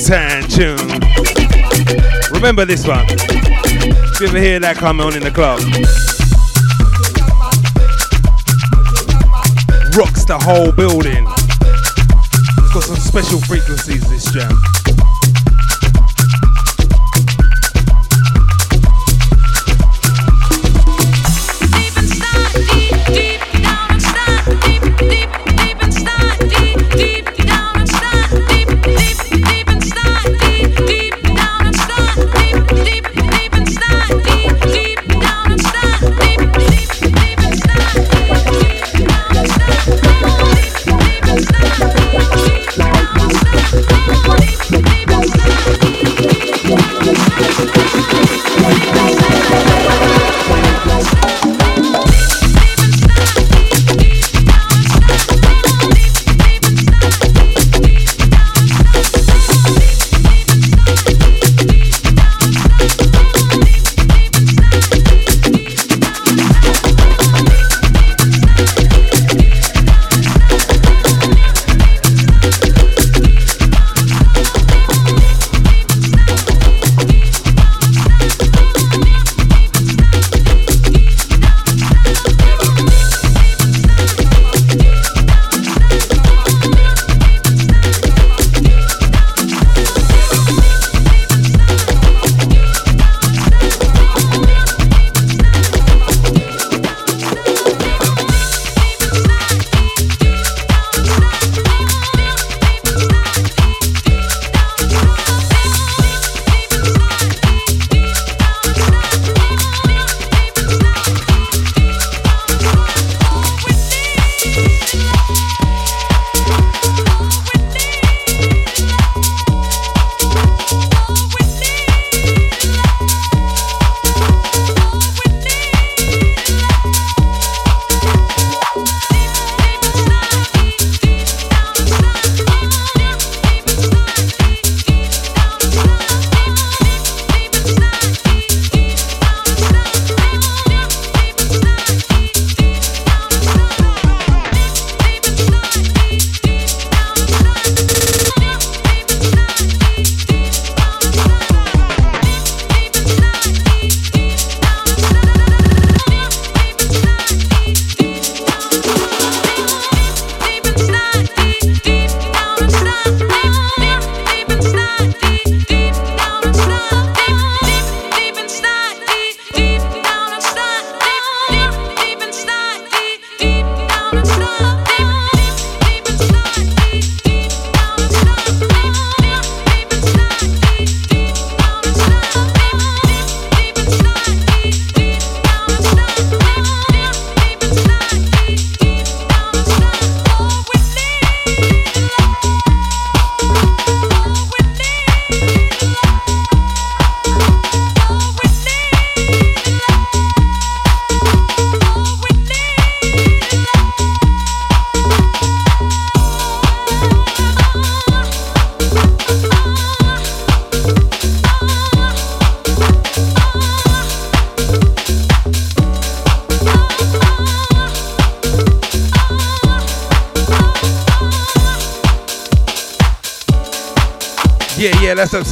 Zoltan tune. Remember this one. If you ever hear that come on in the club. Rocks the whole building. It's got some special frequencies, this jam.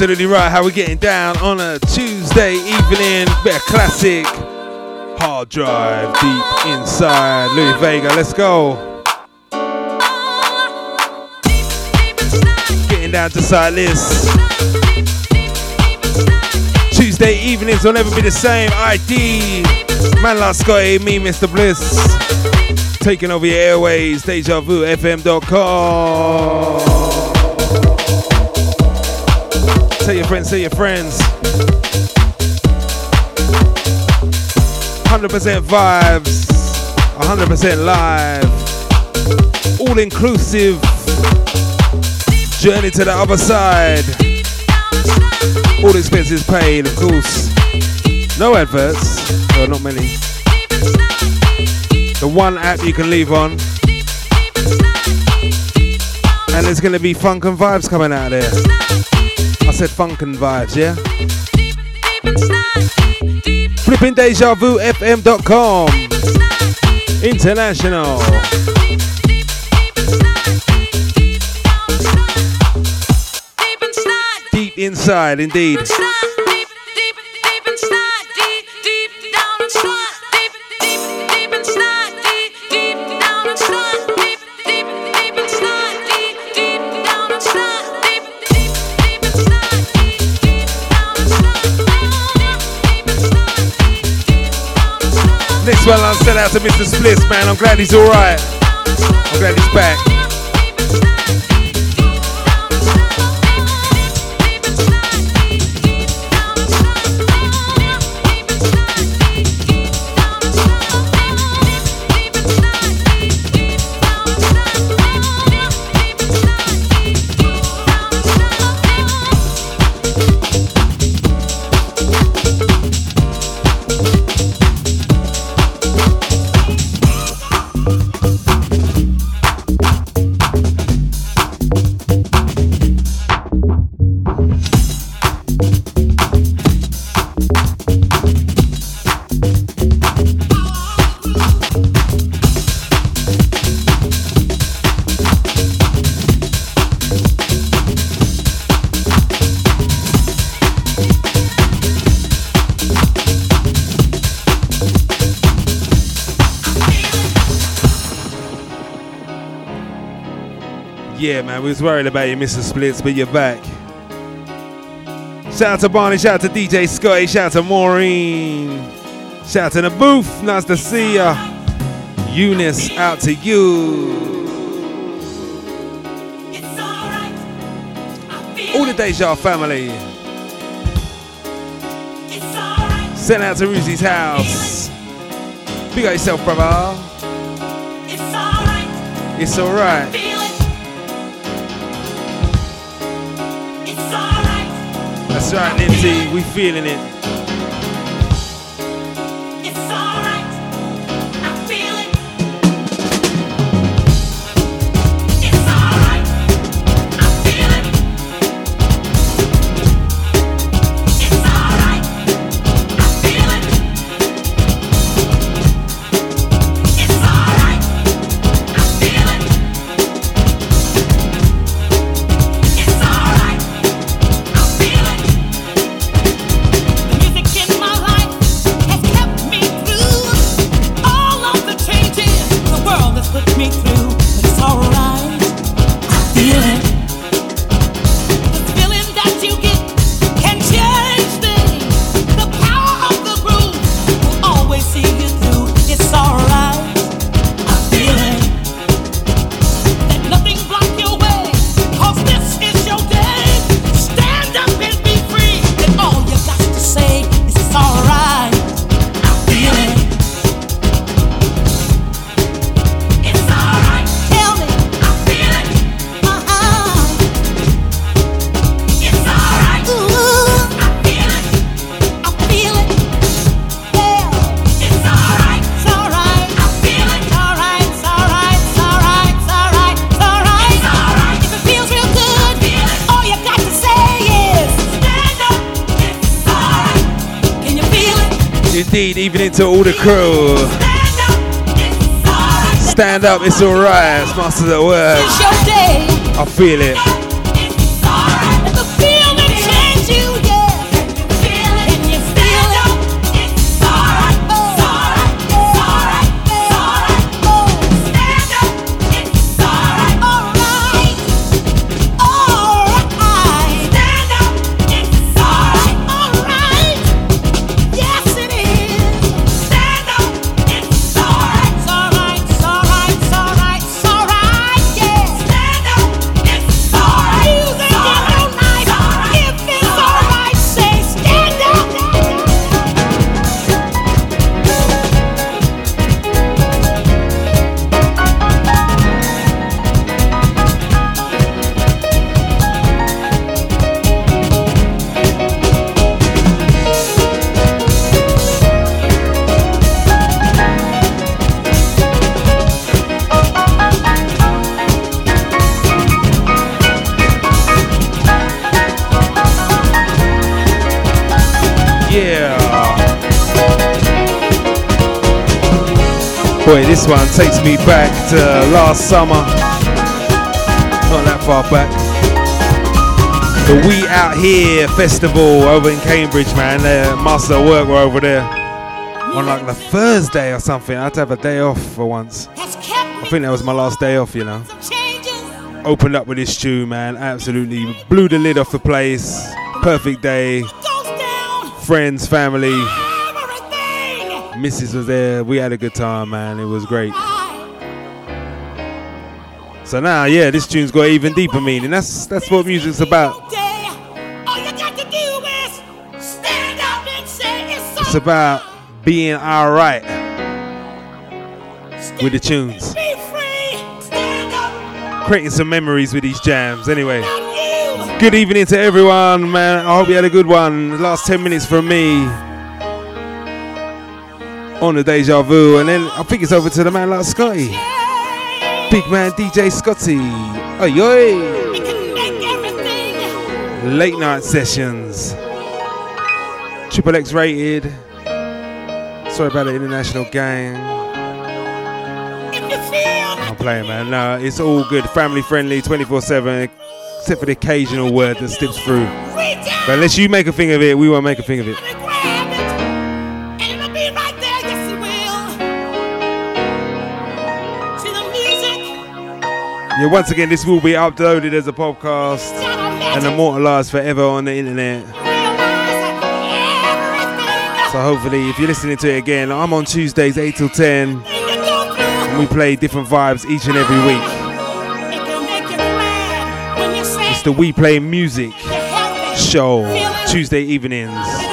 Absolutely right. How we getting down on a Tuesday evening. Bit of classic hard drive deep inside. Louie Vega, let's go. Getting down to side list. Tuesday evenings will never be the same. ID. Man like Scotty, me, Mr. Bliss. Taking over your airways. Deja Tell your friends, tell your friends. 100% vibes, 100% live, all inclusive. Journey to the other side. All expenses paid, of course. No adverts, well, not many. The one app you can leave on. And there's gonna be funk and vibes coming out of there. I said funk and vibes, yeah? Flipping Deja Vu FM.com. International. Deep inside, indeed. Next one, I'll send out to Mr. Spliss, man. I'm glad he's alright. I'm glad he's back. We was worried about you, Mr. Splits, but you're back. Shout out to Barney, shout out to DJ Scotty, shout out to Maureen, shout out to the booth, nice to see ya. Eunice, out to you. All the Deja family. Send out to Ruzy's house. Big up yourself, brother. It's alright. That's We feeling it. Into all the crew. Stand up, it's alright. Masters at work. It's. I feel it. Boy, this one takes me back to last summer. Not that far back. The We Out Here Festival over in Cambridge, man. The Master of Work were over there on like the Thursday or something. I had to have a day off for once. I think that was my last day off, you know. Opened up with this tune, man. Absolutely blew the lid off the place. Perfect day. Friends, family. Mrs. was there. We had a good time, man. It was great. So now, yeah, this tune's got even deeper meaning. That's that's what music's about. It's about being alright with the tunes. Creating some memories with these jams. Anyway, good evening to everyone, man. I hope you had a good one. Last 10 minutes from me on the Deja Vu, and then I think it's over to the man like Scotty. Big man DJ Scotty. Oi, oi. Late night sessions. Triple X rated. Sorry about the international gang. I'm playing, man. No, it's all good. Family friendly, 24 7, except for the occasional word that slips through. But unless you make a thing of it, we won't make a thing of it. Yeah, once again, this will be uploaded as a podcast and immortalized forever on the internet. So hopefully, if you're listening to it again, I'm on Tuesdays 8 till 10. And we play different vibes each and every week. It's the We Play Music show, Tuesday evenings.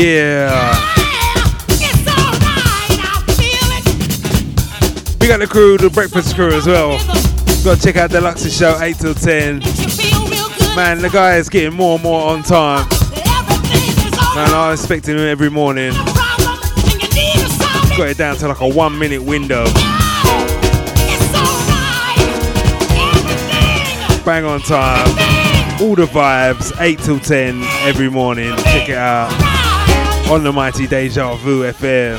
Yeah. We got the crew, the breakfast crew as well. Got to check out Deluxe's show 8 till 10. Man, the guy is getting more and more on time. Man, I'm expecting him every morning. Got it down to like a one minute window. Bang on time. All the vibes, 8 till 10 every morning. Check it out on the mighty Deja Vu FM.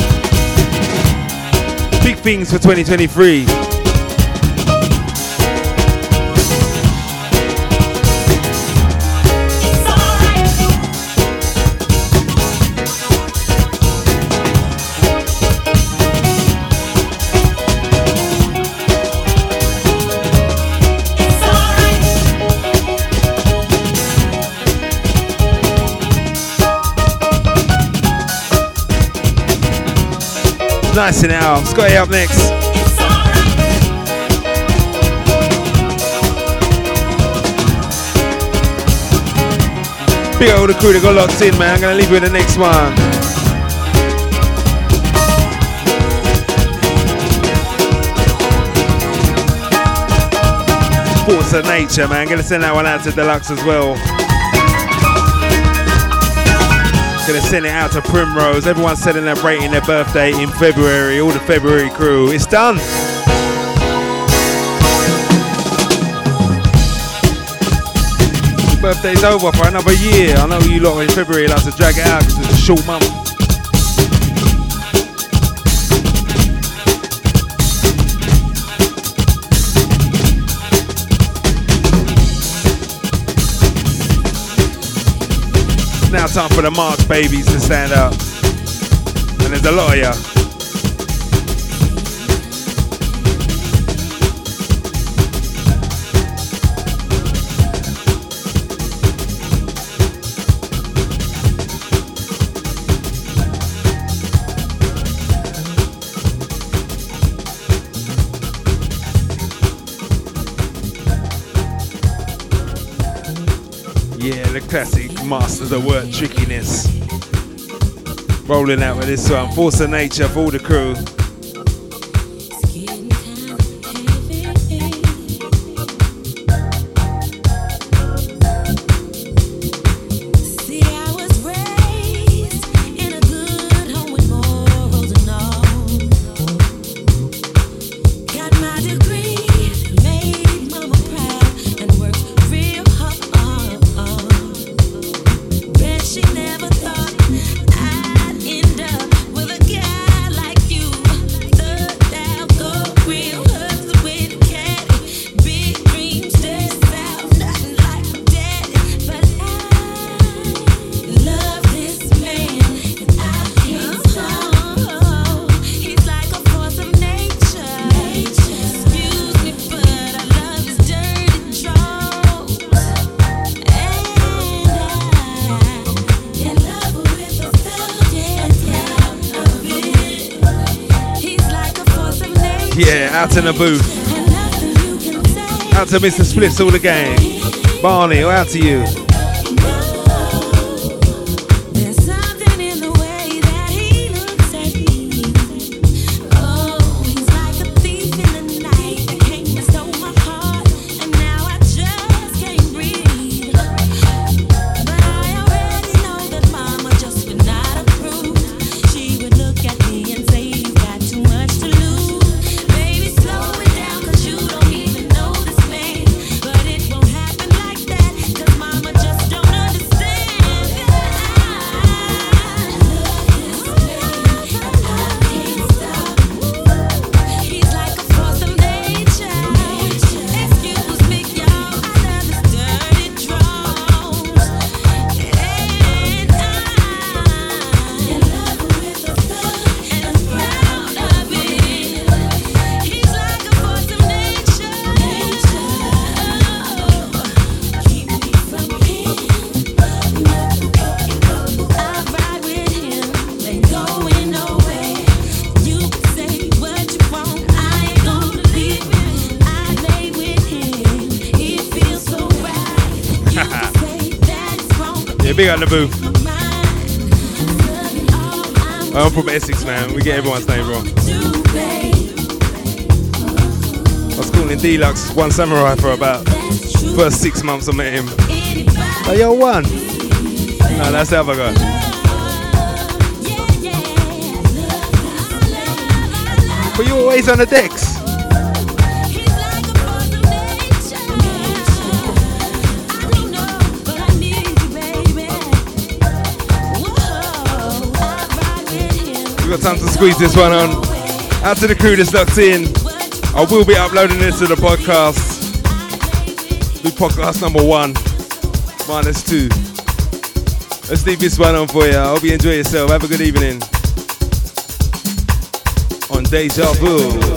Big things for 2023. Nice and out. Scotty up next. Big all the crew that got locked in, man. I'm gonna leave you with the next one. Force of nature, man. Gonna send that one out to Deluxe as well. Gonna send it out to Primrose. Everyone's celebrating their birthday in February. All the February crew. It's done. Birthday's over for another year. I know you lot in February like to drag it out because it's a short month. That's time for the Marks babies to stand up. And there's a lot of ya. classic masters of work trickiness. Rolling out with this one, Force of Nature for all the crew. Out in the booth. Out to Mr. Spliffs, all the gang. Barney, out to you. Wrong, but Yeah, big on the booth. I'm from Essex, man. We get everyone's name wrong. I was calling Deluxe One Samurai for about first six months I met him. Oh, yo, one. No, that's the other guy. But you always on the decks. Squeeze this one on. Out to the crew that's locked in. I will be uploading this to the podcast. Be podcast number one, minus two. Let's leave this one on for you. I hope you enjoy yourself. Have a good evening. On Deja Vu.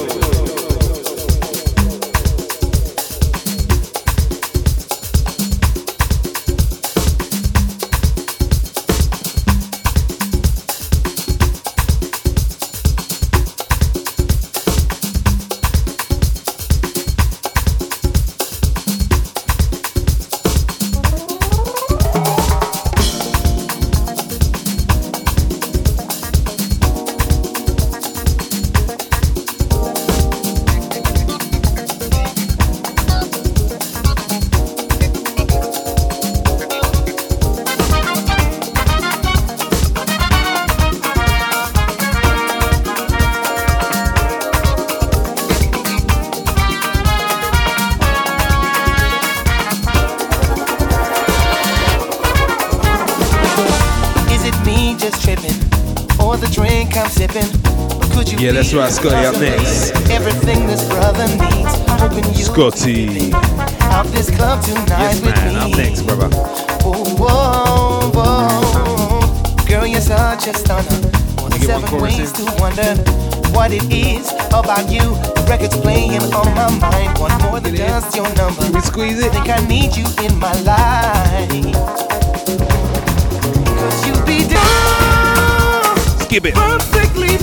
That's right, Scotty up next. Everything this brother needs. Hoping you Scotty. out this club tonight Yes, with man. Up next, brother. Oh, whoa, whoa. Girl, you're such a stunner. More than Get one seven ways in. to wonder what it is about you. The record's playing on my mind. One more than just your number. We squeeze it. Think I need you in my life. Cause you be down. Skip it. Perfectly